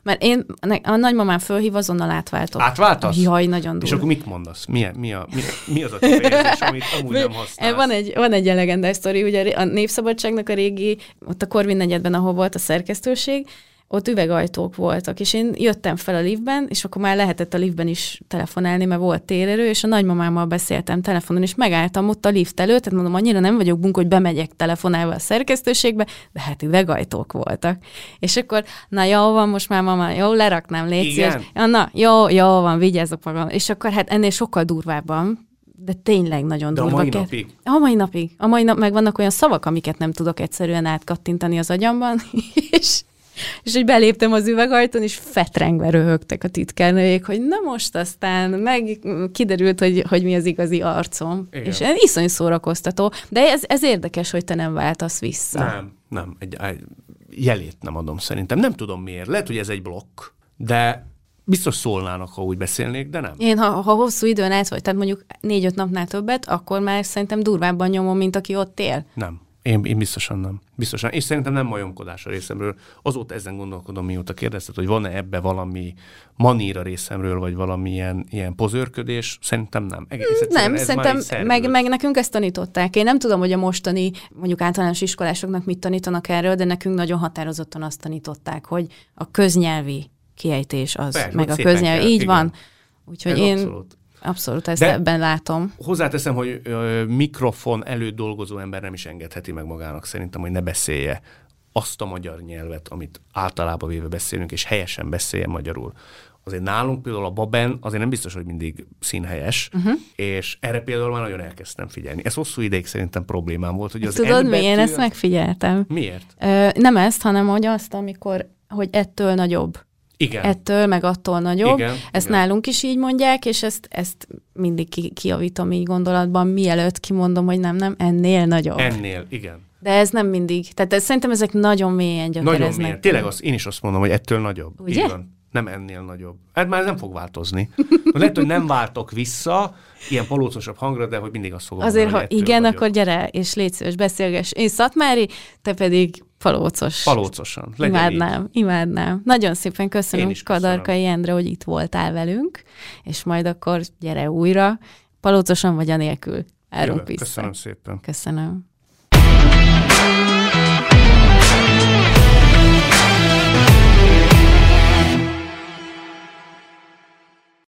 mert én, ne, a nagymamám fölhív, azonnal átváltok. Átváltasz? Jaj, nagyon És durva. akkor mit mondasz? Mi, a- mi, a, mi, mi az a kifejezés, amit amúgy nem használsz? Van egy, van egy legendás sztori, ugye a Népszabadságnak a régi, ott a Korvin negyedben, ahol volt a szerkesztőség, ott üvegajtók voltak, és én jöttem fel a liftben, és akkor már lehetett a liftben is telefonálni, mert volt térerő, és a nagymamámmal beszéltem telefonon, és megálltam ott a lift előtt, tehát mondom, annyira nem vagyok bunk, hogy bemegyek telefonálva a szerkesztőségbe, de hát üvegajtók voltak. És akkor, na jó van, most már mama, jó, leraknám, légy szíves. Ja, na, jó, jó van, vigyázzok magam. És akkor hát ennél sokkal durvábban, de tényleg nagyon De a durva. mai ke- napig? a mai napig. A mai nap meg vannak olyan szavak, amiket nem tudok egyszerűen átkattintani az agyamban, és, és hogy beléptem az üvegajtón, és fetrengve röhögtek a titkárnőjék, hogy na most aztán meg kiderült, hogy, hogy mi az igazi arcom. Igen. És ez iszonyú szórakoztató. De ez, ez érdekes, hogy te nem váltasz vissza. Nem, nem. Egy, egy jelét nem adom szerintem. Nem tudom miért. Lehet, hogy ez egy blokk, de biztos szólnának, ha úgy beszélnék, de nem. Én, ha, ha hosszú időn át vagy, tehát mondjuk négy-öt napnál többet, akkor már szerintem durvábban nyomom, mint aki ott él. Nem. Én, én biztosan nem. Biztosan. És szerintem nem majomkodás a részemről. Azóta ezen gondolkodom, mióta kérdezted, hogy van-e ebbe valami manír a részemről, vagy valamilyen ilyen pozőrködés. Szerintem nem. Egész egyszerűen Nem, ez szerintem meg, meg nekünk ezt tanították. Én nem tudom, hogy a mostani, mondjuk általános iskolásoknak mit tanítanak erről, de nekünk nagyon határozottan azt tanították, hogy a köznyelvi kiejtés az, Persze, meg a kell, így igen. van. Úgyhogy Ez én abszolút. Abszolút ezt De- ebben látom. Hozzáteszem, hogy ö, mikrofon előtt dolgozó ember nem is engedheti meg magának szerintem, hogy ne beszélje azt a magyar nyelvet, amit általában véve beszélünk, és helyesen beszélje magyarul. Azért nálunk például a Baben azért nem biztos, hogy mindig színhelyes, uh-huh. és erre például már nagyon elkezdtem figyelni. Ez hosszú ideig szerintem problémám volt, hogy az Tudod mi? Én ezt megfigyeltem. Miért? Ö, nem ezt, hanem hogy azt, amikor, hogy ettől nagyobb. Igen. Ettől, meg attól nagyobb. Igen, ezt igen. nálunk is így mondják, és ezt, ezt mindig ki, kiavítom így gondolatban, mielőtt kimondom, hogy nem, nem, ennél nagyobb. Ennél, igen. De ez nem mindig. Tehát ez, szerintem ezek nagyon mélyen Nagyon gyökereznek. miért. Tényleg az, én is azt mondom, hogy ettől nagyobb. Ugye? Így van. Nem ennél nagyobb. Hát már nem fog változni. Lehet, hogy nem váltok vissza ilyen palócosabb hangra, de hogy mindig azt fogom Azért, ha igen, vagyok. akkor gyere, és légy szíves, beszélgess. Én Szatmári, te pedig palócos. Palócosan. Legyen így. Imádnám, imádnám. Nagyon szépen köszönöm köszönöm. Kadarkai Endre, hogy itt voltál velünk, és majd akkor gyere újra, palócosan vagy anélkül. Vissza. Köszönöm szépen. Köszönöm.